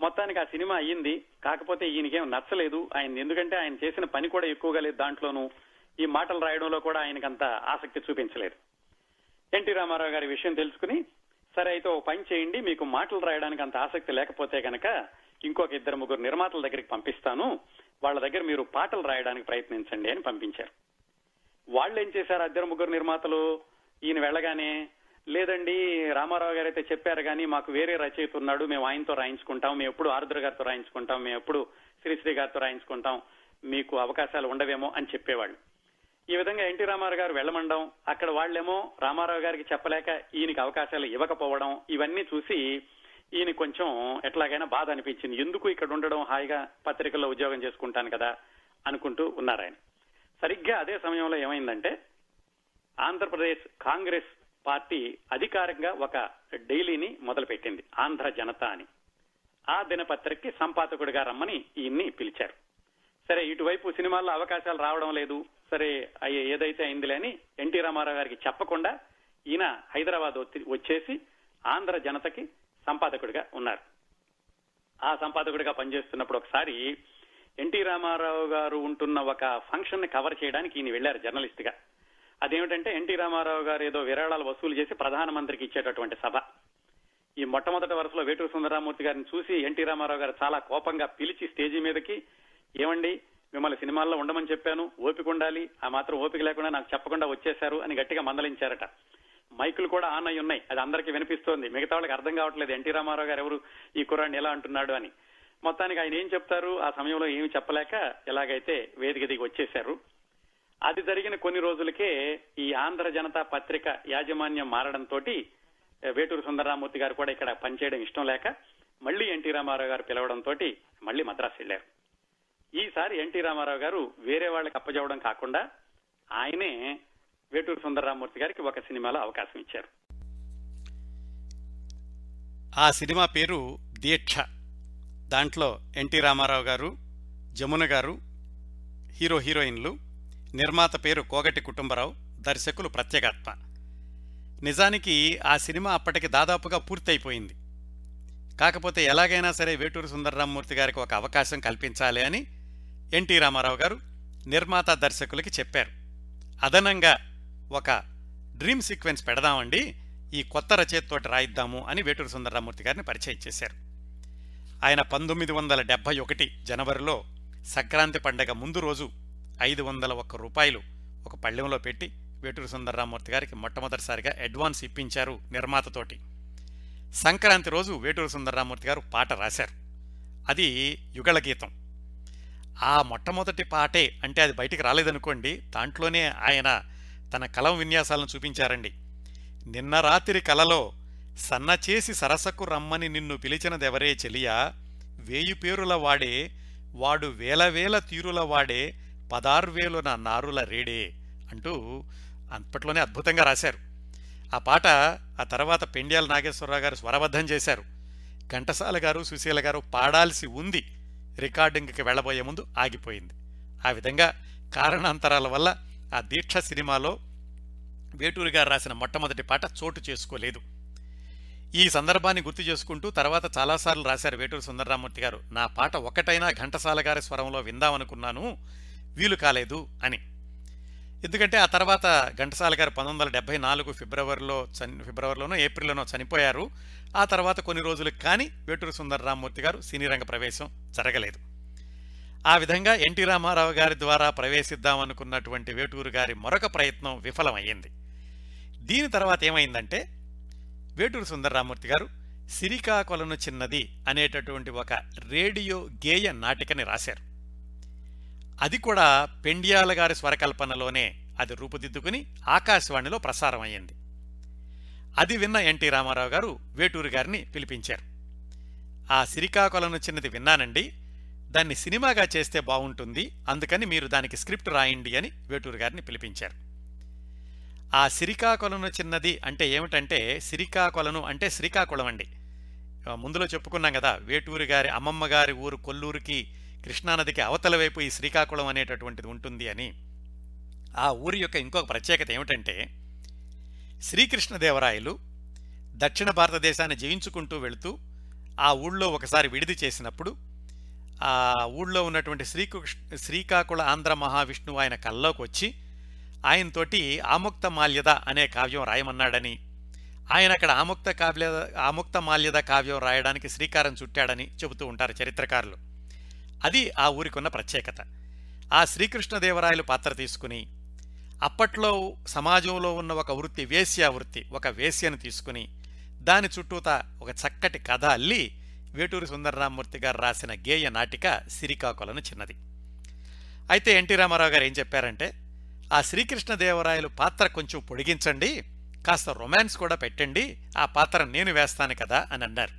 మొత్తానికి ఆ సినిమా అయ్యింది. కాకపోతే ఈయనకేం నచ్చలేదు. ఆయన ఎందుకంటే ఆయన చేసిన పని కూడా ఎక్కువగా లేదు దాంట్లోనూ. ఈ మాటలు రాయడంలో కూడా ఆయనకంత ఆసక్తి చూపించలేదు. ఎన్టీ రామారావు గారి విషయం తెలుసుకుని సరే అయితే ఓ పని చేయండి మీకు మాటలు రాయడానికి అంత ఆసక్తి లేకపోతే కనుక ఇంకొక ఇద్దరు ముగ్గురు నిర్మాతల దగ్గరికి పంపిస్తాను. వాళ్ళ దగ్గర మీరు పాటలు రాయడానికి ప్రయత్నించండి అని పంపించారు. వాళ్ళు ఏం చేశారు ఇద్దరు ముగ్గురు నిర్మాతలు? ఈయన వెళ్ళగానే లేదండి రామారావు గారు అయితే చెప్పారు కానీ మాకు వేరే రచయిత ఉన్నాడు మేము ఆయనతో రాయించుకుంటాం మేము ఎప్పుడు ఆరుద్ర గారితో రాయించుకుంటాం మేము ఎప్పుడు శ్రీశ్రీ గారితో రాయించుకుంటాం మీకు అవకాశాలు ఉండవేమో అని చెప్పేవాళ్ళు. ఈ విధంగా ఎన్టీ రామారావు గారు వెళ్ళమండం అక్కడ వాళ్ళేమో రామారావు గారికి చెప్పలేక ఈయనకి అవకాశాలు ఇవ్వకపోవడం ఇవన్నీ చూసి ఈయన కొంచెం ఎట్లాగైనా బాధ అనిపించింది. ఎందుకు ఇక్కడ ఉండడం హాయిగా పత్రికల్లో ఉద్యోగం చేసుకుంటాను కదా అనుకుంటూ ఉన్నారు ఆయన. సరిగ్గా అదే సమయంలో ఏమైందంటే ఆంధ్రప్రదేశ్ కాంగ్రెస్ పార్టీ అధికారికంగా ఒక డైలీని మొదలుపెట్టింది ఆంధ్ర జనత అని. ఆ దినపత్రికకి సంపాదకుడిగా రమ్మని ఈయన్ని పిలిచారు. సరే ఇటువైపు సినిమాల్లో అవకాశాలు రావడం లేదు. సరే అయ్యే ఏదైతే అయిందిలే అని ఎన్టీ రామారావు గారికి చెప్పకుండా ఈయన హైదరాబాద్ వచ్చేసి ఆంధ్ర జనతకి సంపాదకుడిగా ఉన్నారు. ఆ సంపాదకుడిగా పనిచేస్తున్నప్పుడు ఒకసారి ఎన్టీ రామారావు గారు ఉంటున్న ఒక ఫంక్షన్ని కవర్ చేయడానికి ఈయన వెళ్ళారు జర్నలిస్ట్గా అదేమిటంటే ఎన్టీ రామారావు గారు ఏదో విరాళాలు వసూలు చేసి ప్రధానమంత్రికి ఇచ్చేటటువంటి సభ. ఈ మొట్టమొదటి వరుసలో వేటూరు సుందరరామూర్తి గారిని చూసి ఎన్టీ రామారావు గారు చాలా కోపంగా పిలిచి స్టేజీ మీదకి ఏమండి మిమ్మల్ని సినిమాల్లో ఉండమని చెప్పాను ఓపిక ఉండాలి ఆ మాత్రం ఓపిక లేకుండా నాకు చెప్పకుండా వచ్చేశారు అని గట్టిగా మందలించారట. మైకులు కూడా ఆన్ అయి ఉన్నాయి. అది అందరికీ వినిపిస్తోంది. మిగతా వాళ్ళకి అర్థం కావట్లేదు ఎన్టీ రామారావు గారు ఎవరు? ఈ కుర్రాన్ని ఎలా అంటున్నాడు? అని. మొత్తానికి ఆయన ఏం చెప్తారు? ఆ సమయంలో ఏమి చెప్పలేక ఎలాగైతే వేదిక దిగి వచ్చేశారు. అది జరిగిన కొన్ని రోజులకే ఈ ఆంధ్ర జనతా పత్రిక యాజమాన్యం మారడంతో వేటూరు సుందరరామూర్తి గారు కూడా ఇక్కడ పనిచేయడం ఇష్టం లేక మళ్ళీ ఎన్టీ రామారావు గారు పిలవడంతో మళ్ళీ మద్రాసు వెళ్ళారు ఈసారి ఎన్టీ రామారావు గారు వేరే వాళ్ళకి అప్పజవడం కాకుండా ఆయనే వేటూరు సుందరరామూర్తి గారికి ఒక సినిమాలో అవకాశం ఇచ్చారు. ఆ సినిమా పేరు దీక్ష. దాంట్లో ఎన్టీ రామారావు గారు జమున గారు హీరో హీరోయిన్లు నిర్మాత పేరు కోగటి కుటుంబరావు దర్శకులు ప్రత్యేగాత్మ. నిజానికి ఆ సినిమా అప్పటికి దాదాపుగా పూర్తయిపోయింది. కాకపోతే ఎలాగైనా సరే వేటూరు సుందరరామూర్తి గారికి ఒక అవకాశం కల్పించాలి అని ఎన్టీ రామారావు గారు నిర్మాత దర్శకులకి చెప్పారు. అదనంగా ఒక డ్రీమ్ సీక్వెన్స్ పెడదామండి ఈ కొత్త రచయితతోటి రాయిద్దాము అని వేటూరు సుందరరామూర్తి గారిని పరిచయం చేశారు. ఆయన పంతొమ్మిది వందల డెబ్భై ఒకటి జనవరిలో సంక్రాంతి పండగ ముందు రోజు ఐదు వందల ఒక్క రూపాయలు ఒక పళ్ళెంలో పెట్టి వేటూరు సుందరరామూర్తి గారికి మొట్టమొదటిసారిగా అడ్వాన్స్ ఇప్పించారు నిర్మాతతోటి. సంక్రాంతి రోజు వేటూరు సుందరరామూర్తి గారు పాట రాశారు. అది యుగళ గీతం. ఆ మొట్టమొదటి పాటే అంటే అది బయటికి రాలేదనుకోండి దాంట్లోనే ఆయన తన కలం విన్యాసాలను చూపించారండి. నిన్న రాత్రి కలలో సన్నచేసి సరసకు రమ్మని నిన్ను పిలిచినదెవరే చెలియా? వేయు పేరుల వాడే వాడు వేల వేల తీరుల వాడే పదార్వేలున నారుల రేడే అంటూ అప్పట్లోనే అద్భుతంగా రాశారు. ఆ పాట ఆ తర్వాత పెండ్యాల నాగేశ్వరరావు గారు స్వరబద్ధం చేశారు. ఘంటసాల గారు సుశీల గారు పాడాల్సి ఉంది. రికార్డింగ్కి వెళ్ళబోయే ముందు ఆగిపోయింది. ఆ విధంగా కారణాంతరాల వల్ల ఆ దీక్ష సినిమాలో వేటూరి గారు రాసిన మొట్టమొదటి పాట చోటు చేసుకోలేదు. ఈ సందర్భాన్ని గుర్తు చేసుకుంటూ తర్వాత చాలాసార్లు రాశారు వేటూరు సుందరరామూర్తి గారు నా పాట ఒకటైనా ఘంటసాల గారి స్వరంలో విందామనుకున్నాను. వీలు కాలేదు అని. ఎందుకంటే ఆ తర్వాత ఘంటసాల గారు పంతొమ్మిది వందల డెబ్బై నాలుగు ఫిబ్రవరిలో చని ఫిబ్రవరిలోనో ఏప్రిల్లోనో చనిపోయారు. ఆ తర్వాత కొన్ని రోజులకు కానీ వేటూరి సుందరరామూర్తి గారు సినీ రంగ ప్రవేశం జరగలేదు. ఆ విధంగా ఎన్టీ రామారావు గారి ద్వారా ప్రవేశిద్దామనుకున్నటువంటి వేటూరు గారి మరొక ప్రయత్నం విఫలమయ్యింది. దీని తర్వాత ఏమైందంటే వేటూరు సుందరరామూర్తి గారు సిరికాకొలను చిన్నది అనేటటువంటి ఒక రేడియో గేయ నాటికని రాశారు. అది కూడా పెండియాల గారి స్వరకల్పనలోనే అది రూపుదిద్దుకుని ఆకాశవాణిలో ప్రసారం అయ్యింది అది విన్న ఎన్టీ రామారావు గారు వేటూరు గారిని పిలిపించారు. ఆ సిరికాకొలను చిన్నది విన్నానండి. దాన్ని సినిమాగా చేస్తే బాగుంటుంది అందుకని మీరు దానికి స్క్రిప్ట్ రాయండి అని వేటూరు గారిని పిలిపించారు. ఆ సిరికాకొలను చిన్నది అంటే ఏమిటంటే సిరికాకొలను అంటే శ్రీకాకుళం అండి. ముందులో చెప్పుకున్నాం కదా వేటూరు గారి అమ్మమ్మ గారి ఊరు కొల్లూరుకి కృష్ణానదికి అవతల వైపు ఈ శ్రీకాకుళం అనేటటువంటిది ఉంటుంది అని ఆ ఊరి యొక్క ఇంకొక ప్రత్యేకత ఏమిటంటే శ్రీకృష్ణదేవరాయలు దక్షిణ భారతదేశాన్ని జయించుకుంటూ వెళుతూ ఆ ఊళ్ళో ఒకసారి విడిది చేసినప్పుడు ఆ ఊళ్ళో ఉన్నటువంటి శ్రీకృష్ణ శ్రీకాకుళ ఆంధ్ర మహావిష్ణువు ఆయన కల్లోకి వచ్చి ఆయనతోటి ఆముక్త మాల్యద అనే కావ్యం రాయమన్నాడని ఆయన అక్కడ ఆముక్త కావ్య ఆముక్త మాల్యద కావ్యం రాయడానికి శ్రీకారం చుట్టాడని చెబుతూ ఉంటారు చరిత్రకారులు. అది ఆ ఊరికున్న ప్రత్యేకత. ఆ శ్రీకృష్ణదేవరాయలు పాత్ర తీసుకుని అప్పట్లో సమాజంలో ఉన్న ఒక వృత్తి వేశ్యా వృత్తి ఒక వేశ్యను తీసుకుని దాని చుట్టూత ఒక చక్కటి కథ అల్లి వేటూరి సుందరరామూర్తి గారు రాసిన గేయ నాటిక సిరికాకులను చిన్నది. అయితే ఎన్టీ రామారావు గారు ఏం చెప్పారంటే ఆ శ్రీకృష్ణదేవరాయలు పాత్ర కొంచెం పొడిగించండి కాస్త రొమాన్స్ కూడా పెట్టండి ఆ పాత్ర నేను వేస్తాను కదా అని అన్నారు.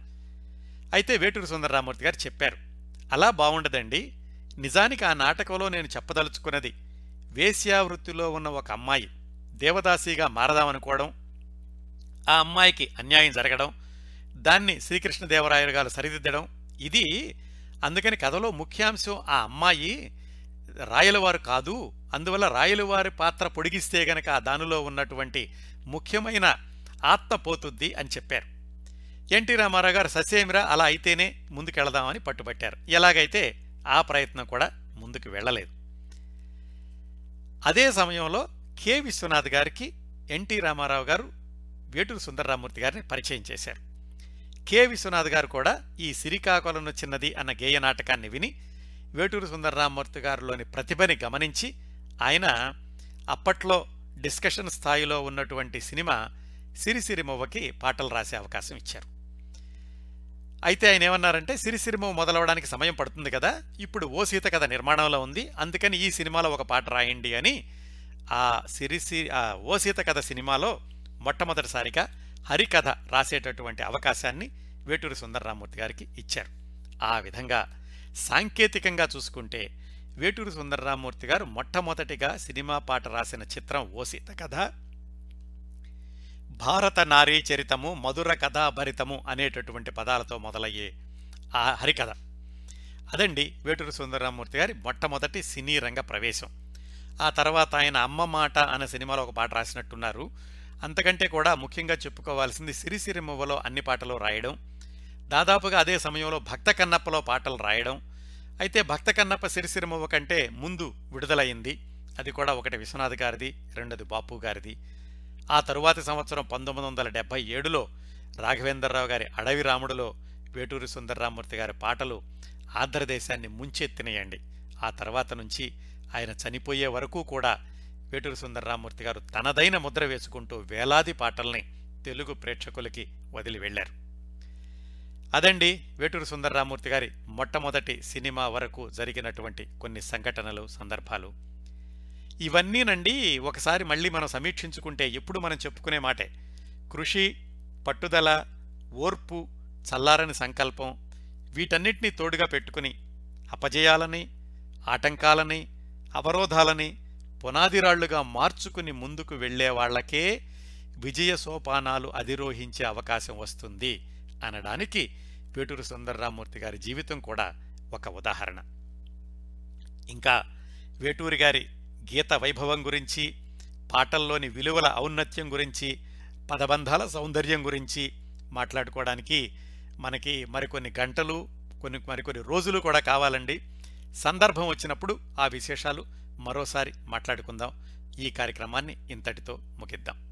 అయితే వేటూరి సుందరరామూర్తి గారు చెప్పారు అలా బాగుండదండి నిజానికి ఆ నాటకంలో నేను చెప్పదలుచుకున్నది వేశ్యావృత్తిలో ఉన్న ఒక అమ్మాయి దేవదాసిగా మారదామనుకోవడం ఆ అమ్మాయికి అన్యాయం జరగడం దాన్ని శ్రీకృష్ణదేవరాయలు గారు సరిదిద్దడం ఇది అందుకని కథలో ముఖ్యాంశం ఆ అమ్మాయి రాయలవారు కాదు అందువల్ల రాయలవారి పాత్ర పొడిగిస్తే గనక దానిలో ఉన్నటువంటి ముఖ్యమైన ఆత్మ పోతుంది అని చెప్పారు. ఎన్టీ రామారావు గారు ససేమిరా అలా అయితేనే ముందుకెళదామని పట్టుబట్టారు. ఎలాగైతే ఆ ప్రయత్నం కూడా ముందుకు వెళ్ళలేదు. అదే సమయంలో కె విశ్వనాథ్ గారికి ఎన్టీ రామారావు గారు వేటూరు సుందరరామూర్తి గారిని పరిచయం చేశారు. కె విశ్వనాథ్ గారు కూడా ఈ సిరికాకులను చిన్నది అన్న గేయ నాటకాన్ని విని వేటూరు సుందరరామూర్తి గారిలోని ప్రతిభని గమనించి ఆయన అప్పట్లో డిస్కషన్ స్థాయిలో ఉన్నటువంటి సినిమా సిరిసిరిమవ్వకి పాటలు రాసే అవకాశం ఇచ్చారు. అయితే ఆయన ఏమన్నారంటే సిరిసిరిమవ్వ మొదలవడానికి సమయం పడుతుంది కదా ఇప్పుడు ఓ సీత కథ నిర్మాణంలో ఉంది అందుకని ఈ సినిమాలో ఒక పాట రాయండి అని ఆ సిరిసి ఆ ఓ సీత కథ సినిమాలో మొట్టమొదటిసారిగా హరికథ రాసేటటువంటి అవకాశాన్ని వేటూరి సుందరరామూర్తి గారికి ఇచ్చారు. ఆ విధంగా సాంకేతికంగా చూసుకుంటే వేటూరి సుందరరామూర్తి గారు మొట్టమొదటిగా సినిమా పాట రాసిన చిత్రం ఓ సీత కథ భారత నారీ చరితము మధుర కథాభరితము అనేటటువంటి పదాలతో మొదలయ్యే ఆ హరికథ. అదండి వేటూరు సుందరరామూర్తి గారి మొట్టమొదటి సినీ రంగ ప్రవేశం. ఆ తర్వాత ఆయన అమ్మ మాట అనే సినిమాలో ఒక పాట రాసినట్టున్నారు. అంతకంటే కూడా ముఖ్యంగా చెప్పుకోవాల్సింది సిరిసిరిమువ్వలో అన్ని పాటలు రాయడం దాదాపుగా అదే సమయంలో భక్త కన్నప్పలో పాటలు రాయడం. అయితే భక్త కన్నప్ప సిరిసిరిమువ్వ కంటే ముందు విడుదలైంది అది కూడా ఒకటి విశ్వనాథ్ గారిది రెండోది బాపు గారిది. ఆ తరువాతి సంవత్సరం పంతొమ్మిది వందల డెబ్బై ఏడులో రాఘవేంద్రరావు గారి అడవి రాముడులో వేటూరి సుందర్రామూర్తి గారి పాటలు ఆంధ్రదేశాన్ని ముంచెత్తినయండి. ఆ తర్వాత నుంచి ఆయన చనిపోయే వరకు కూడా వేటూరి సుందర్రామూర్తి గారు తనదైన ముద్ర వేసుకుంటూ వేలాది పాటల్ని తెలుగు ప్రేక్షకులకి వదిలి వెళ్ళారు అదండి వేటూరు సుందర్రామూర్తి గారి మొట్టమొదటి సినిమా వరకు జరిగినటువంటి కొన్ని సంఘటనలు సందర్భాలు. ఇవన్నీనండి ఒకసారి మళ్ళీ మనం సమీక్షించుకుంటే ఎప్పుడు మనం చెప్పుకునే మాటే. కృషి పట్టుదల ఓర్పు చల్లారని సంకల్పం వీటన్నిటినీ తోడుగా పెట్టుకుని అపజయాలని ఆటంకాలని అవరోధాలని పునాదిరాళ్ళుగా మార్చుకుని ముందుకు వెళ్ళే వాళ్ళకే విజయ సోపానాలు అధిరోహించే అవకాశం వస్తుంది అనడానికి పేటూరు సుందర్రామూర్తి గారి జీవితం కూడా ఒక ఉదాహరణ. ఇంకా వేటూరి గారి గీత వైభవం గురించి పాటల్లోని విలువల ఔన్నత్యం గురించి పదబంధాల సౌందర్యం గురించి మాట్లాడుకోవడానికి మనకి మరికొన్ని గంటలు కొన్ని మరికొన్ని రోజులు కూడా కావాలండి. సందర్భం వచ్చినప్పుడు ఆ విశేషాలు మరోసారి మాట్లాడుకుందాం. ఈ కార్యక్రమాన్ని ఇంతటితో ముగిద్దాం.